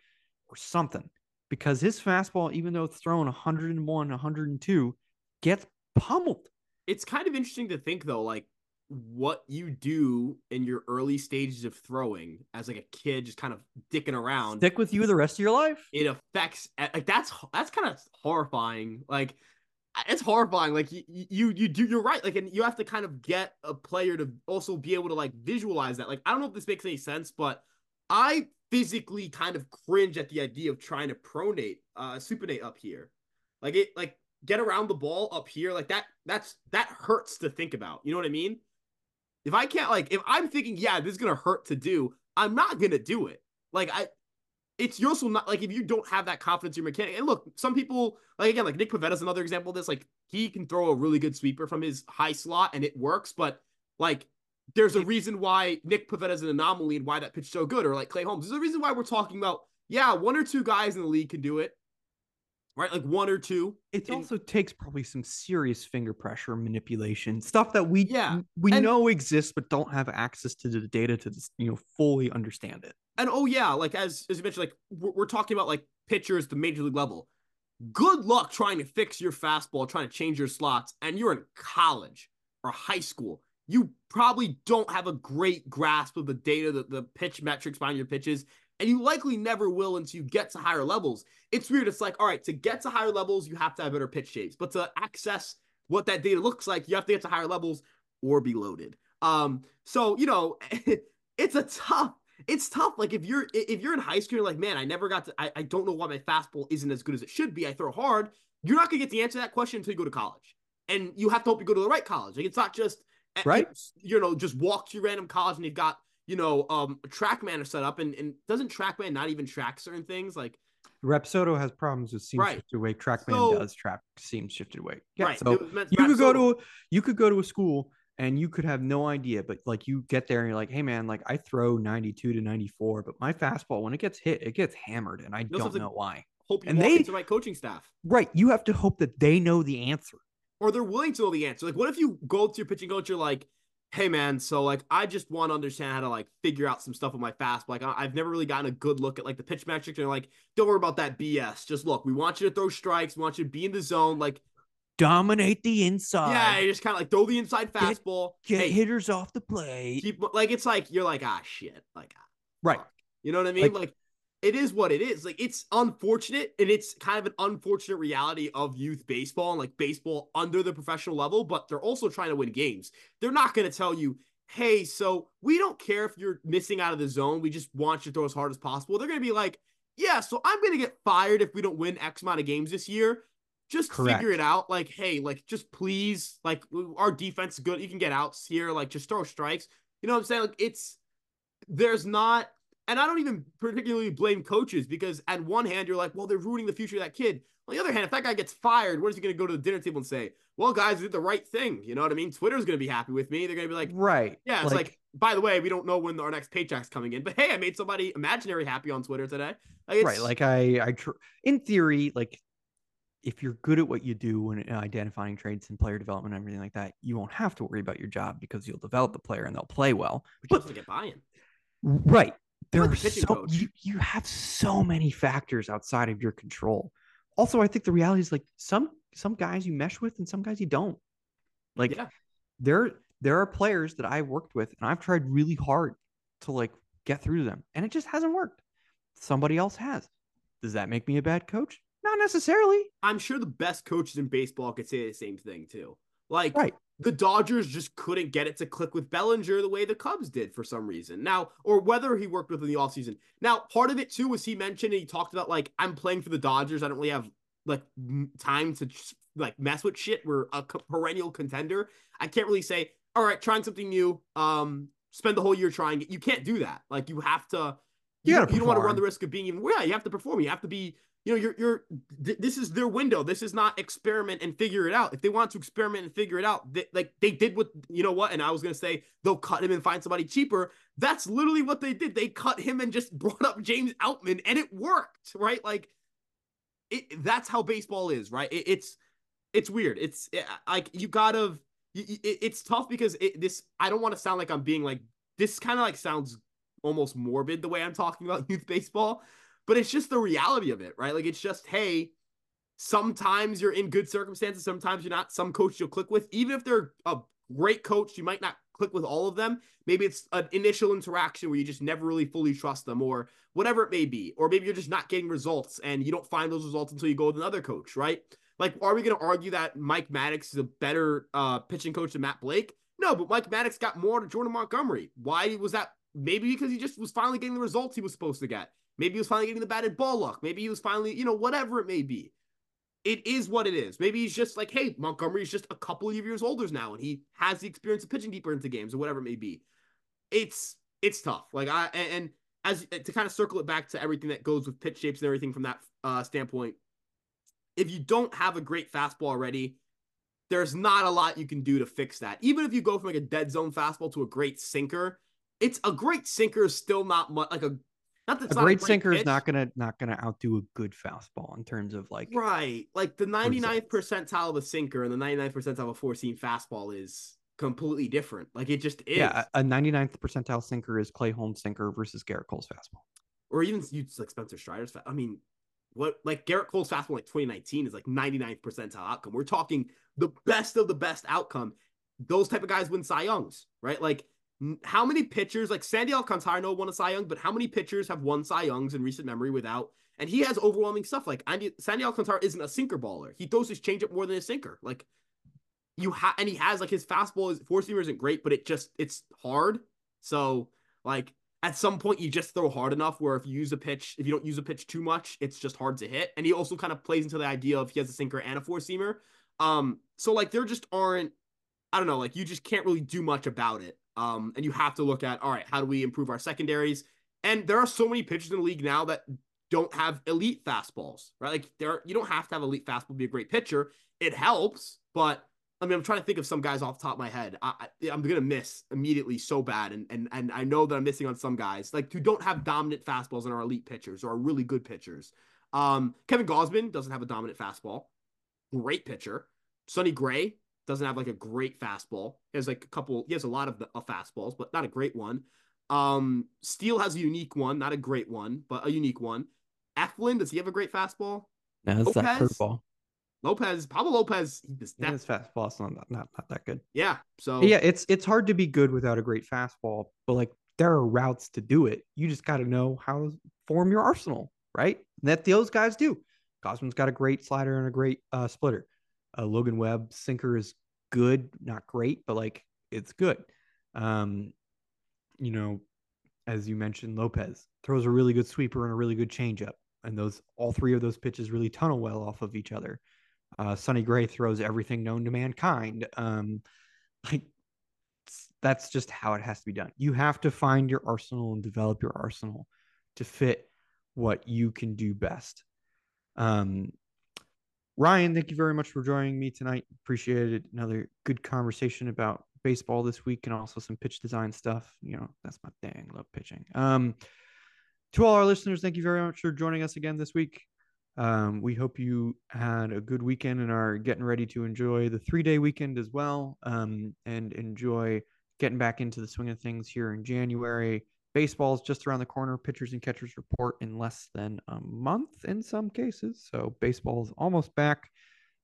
or something. Because his fastball even though it's thrown 101 102 gets pummeled it's kind of interesting to think though, like what you do in your early stages of throwing as like a kid, just kind of dicking around. stick with you the rest of your life it affects eh, like that's that's kind of horrifying. Like it's horrifying. Like you, you you do you're right. Like and you have to kind of get a player to also be able to like visualize that. Like I don't know if this makes any sense, but I physically kind of cringe at the idea of trying to pronate uh supinate up here. Like it like get around the ball up here like that that's that hurts to think about. You know what I mean? If I can't like if I'm thinking yeah, this is going to hurt to do, I'm not going to do it. Like I it's you're also not like if you don't have that confidence in your mechanic. And look, some people like again, like Nick Pivetta's another example of this. Like he can throw a really good sweeper from his high slot and it works, but like there's a reason why Nick Pivetta is an anomaly and why that pitch so good, or like Clay Holmes. There's a reason why we're talking about, yeah, one or two guys in the league can do it, right? Like one or two. It also takes probably some serious finger pressure manipulation, stuff that we Yeah, we and- know exists but don't have access to the data to you know fully understand it. and oh yeah, like as as you mentioned, like we're, we're talking about like pitchers at the major league level. Good luck trying to fix your fastball, trying to change your slots, and you're in college or high school. You probably don't have a great grasp of the data, the, the pitch metrics behind your pitches, and you likely never will until you get to higher levels. It's weird. It's like, all right, to get to higher levels, you have to have better pitch shapes, but to access what that data looks like, you have to get to higher levels or be loaded. Um, so you know, it's a tough it's tough. Like if you're if you're in high school, you're like, man, I never got to. I, I don't know why my fastball isn't as good as it should be. I throw hard. You're not gonna get the answer to that question until you go to college, and you have to hope you go to the right college. Like it's not just eh, Right. You know, just walk to your random college and you've got you know um TrackMan set up, and and doesn't TrackMan not even track certain things like Rapsodo has problems with seam Right. shifted wake. TrackMan So- does track seam shifted wake. Yeah, right? so you could go to a, you could go to a school and you could have no idea, but like you get there and you're like, hey man, like I throw 92 to 94, but my fastball when it gets hit, it gets hammered, and I have don't know why. hope you and they- the right coaching staff. Right, you have to hope that they know the answer. or they're willing to know the answer. Like, what if you go to your pitching coach, you're like, hey man, so like I just want to understand how to like figure out some stuff with my fast. Like I- I've never really gotten a good look at like the pitch metrics. And like, don't worry about that BS. Just look, we want you to throw strikes. We want you to be in the zone. Like, Dominate the inside. yeah, you just kind of like throw the inside Get- fastball. get hey, hitters off the plate. keep like it's like you're like ah shit. Like ah, right. fuck. You know what I mean? Like- Like, it is what it is. Like it's unfortunate and it's kind of an unfortunate reality of youth baseball and like baseball under the professional level, but they're also trying to win games. They're not going to tell you, "Hey, so we don't care if you're missing out of the zone. We just want you to throw as hard as possible." They're going to be like, "Yeah, so I'm going to get fired if we don't win X amount of games this year." Just Correct. figure it out. Like, hey, like just please, like our defense is good. You can get outs here. Like, just throw strikes. You know what I'm saying? Like, it's there's not and I don't even particularly blame coaches because at one hand you're like, well, they're ruining the future of that kid. On the other hand, if that guy gets fired, what is he going to go to the dinner table and say? Well, guys, we did the right thing. You know what I mean? Twitter's going to be happy with me. They're going to be like, right. yeah, it's like, by the way, we don't know when our next paycheck's coming in, but hey, I made somebody imaginary happy on Twitter today. Like, right. Like I, I, tr- in theory, like if you're good at what you do when uh, identifying traits and player development and everything like that, you won't have to worry about your job because you'll develop the player and they'll play well. but you also get buy-in. right, there are the so you, you have so many factors outside of your control. Also, I think the reality is like some some guys you mesh with and some guys you don't. Like Yeah. there there are players that I worked with and I've tried really hard to like get through to them and it just hasn't worked. Somebody else has. Does that make me a bad coach? Not necessarily. I'm sure the best coaches in baseball could say the same thing too. Like Right. the Dodgers just couldn't get it to click with Bellinger the way the Cubs did for some reason. Now, or whether he worked with in the offseason. Now, part of it too was he mentioned and he talked about like I'm playing for the Dodgers. I don't really have like time to like mess with shit. We're a perennial contender. I can't really say, all right, trying something new. Um, spend the whole year trying it. You can't do that. Like you have to. You You, don't, you don't want to run the risk of being even. Yeah, you have to perform. You have to be you know, you're you're th- this is their window. This is not experiment and figure it out. If they want to experiment and figure it out, they, like they did what you know what, and I was gonna say they'll cut him and find somebody cheaper. That's literally what they did. They cut him and just brought up James Outman, and it worked, right? Like it. That's how baseball is, right? It, it's it's weird. It's eh, like you gotta. It, it's tough because it, this. I don't want to sound like I'm being like this. Kind of like sounds almost morbid the way I'm talking about youth baseball but it's just the reality of it, right? Like it's just, hey, sometimes you're in good circumstances, sometimes you're not. Some coach you'll click with, even if they're a great coach, you might not click with all of them. Maybe it's an initial interaction where you just never really fully trust them, or whatever it may be, or maybe you're just not getting results and you don't find those results until you go with another coach, right? Like, are we going to argue that Mike Maddux is a better uh, pitching coach than Matt Blake? No, but Mike Maddux got more to Jordan Montgomery. Why was that? Maybe because he just was finally getting the results he was supposed to get. Maybe he was finally getting the batted ball luck. Maybe he was finally, you know, whatever it may be. It is what it is. Maybe he's just like, hey, Montgomery's just a couple of years older now, and he has the experience of pitching deeper into games or whatever it may be. It's it's tough. Like I and, as to kind of circle it back to everything that goes with pitch shapes and everything from that uh, standpoint. If you don't have a great fastball already, there's not a lot you can do to fix that. Even if you go from like a dead zone fastball to a great sinker, it's a great sinker is still not much like a not that a great, sinker pitch. is not gonna not gonna outdo a good fastball in terms of like right like the 99th percentile of a sinker and the 99th percentile of a four seam fastball is completely different. Like it just is. Yeah, a 99th percentile sinker is Clay Holmes sinker versus Gerrit Cole's fastball. Or even use like Spencer Strider's. I mean, what like Gerrit Cole's fastball like 2019 is like 99th percentile outcome. We're talking the best of the best outcome. Those type of guys win Cy Youngs, right? Like how many pitchers like Sandy Alcantara won a Cy Young, but how many pitchers have won Cy Youngs in recent memory without? And he has overwhelming stuff. Like Andy, Sandy Alcantara isn't a sinker baller. He throws his changeup more than his sinker. Like you have, and he has like his fastball is four seamer isn't great, but it just it's hard. So like at some point you just throw hard enough where if you use a pitch, if you don't use a pitch too much, it's just hard to hit. And he also kind of plays into the idea of he has a sinker and a four seamer. Um, so like there just aren't, I don't know, like you just can't really do much about it. Um, and you have to look at all right, how do we improve our secondaries? And there are so many pitchers in the league now that don't have elite fastballs, right? Like there, you don't have to have elite fastball to be a great pitcher. It helps, but I mean, I'm trying to think of some guys off the top of my head. I, I'm gonna miss immediately so bad, and and and I know that I'm missing on some guys like who don't have dominant fastballs and are elite pitchers or are really good pitchers. Um, Kevin Gausman doesn't have a dominant fastball, great pitcher. Sonny Gray doesn't have like a great fastball. He has like a couple. He has a lot of the, uh, fastballs, but not a great one. Um, Steele has a unique one, not a great one, but a unique one. Eflin, does he have a great fastball? No, it's that curveball. Lopez, Pablo Lopez, he's yeah, his fastball is not, not not that good. Yeah, so yeah, it's it's hard to be good without a great fastball, but like there are routes to do it. You just got to know how to form your arsenal, right? And that those guys do. Gausman's got a great slider and a great uh, splitter. Logan Webb sinker is good, not great, but like it's good. Um, you know, as you mentioned, Lopez throws a really good sweeper and a really good changeup, and those all three of those pitches really tunnel well off of each other. Uh, Sonny Gray throws everything known to mankind. Um, like that's just how it has to be done. You have to find your arsenal and develop your arsenal to fit what you can do best. Um, Ryan, thank you very much for joining me tonight. Appreciate. Another good conversation about baseball this week and also some pitch design stuff. You know, that's my thing. Love pitching. Um, to all our listeners, thank you very much for joining us again this week. Um, we hope you had a good weekend and are getting ready to enjoy the three day weekend as well um, and enjoy getting back into the swing of things here in January. Baseball's just around the corner. Pitchers and catchers report in less than a month in some cases. So baseball's almost back.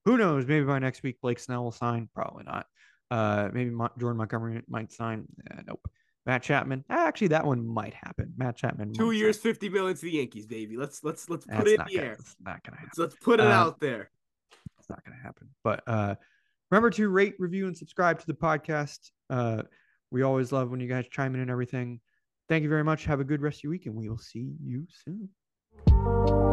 Who knows? Maybe by next week, Blake Snell will sign. Probably not. Uh, maybe Jordan Montgomery might sign. Eh, nope. Matt Chapman. Actually, that one might happen. Matt Chapman. Two years, sign. fifty million to the Yankees, baby. Let's let's let's put That's it in the gonna, air. It's not gonna happen. Let's, let's put it uh, out there. It's not gonna happen. But uh, remember to rate, review, and subscribe to the podcast. Uh, we always love when you guys chime in and everything. Thank you very much. Have a good rest of your week, and we will see you soon.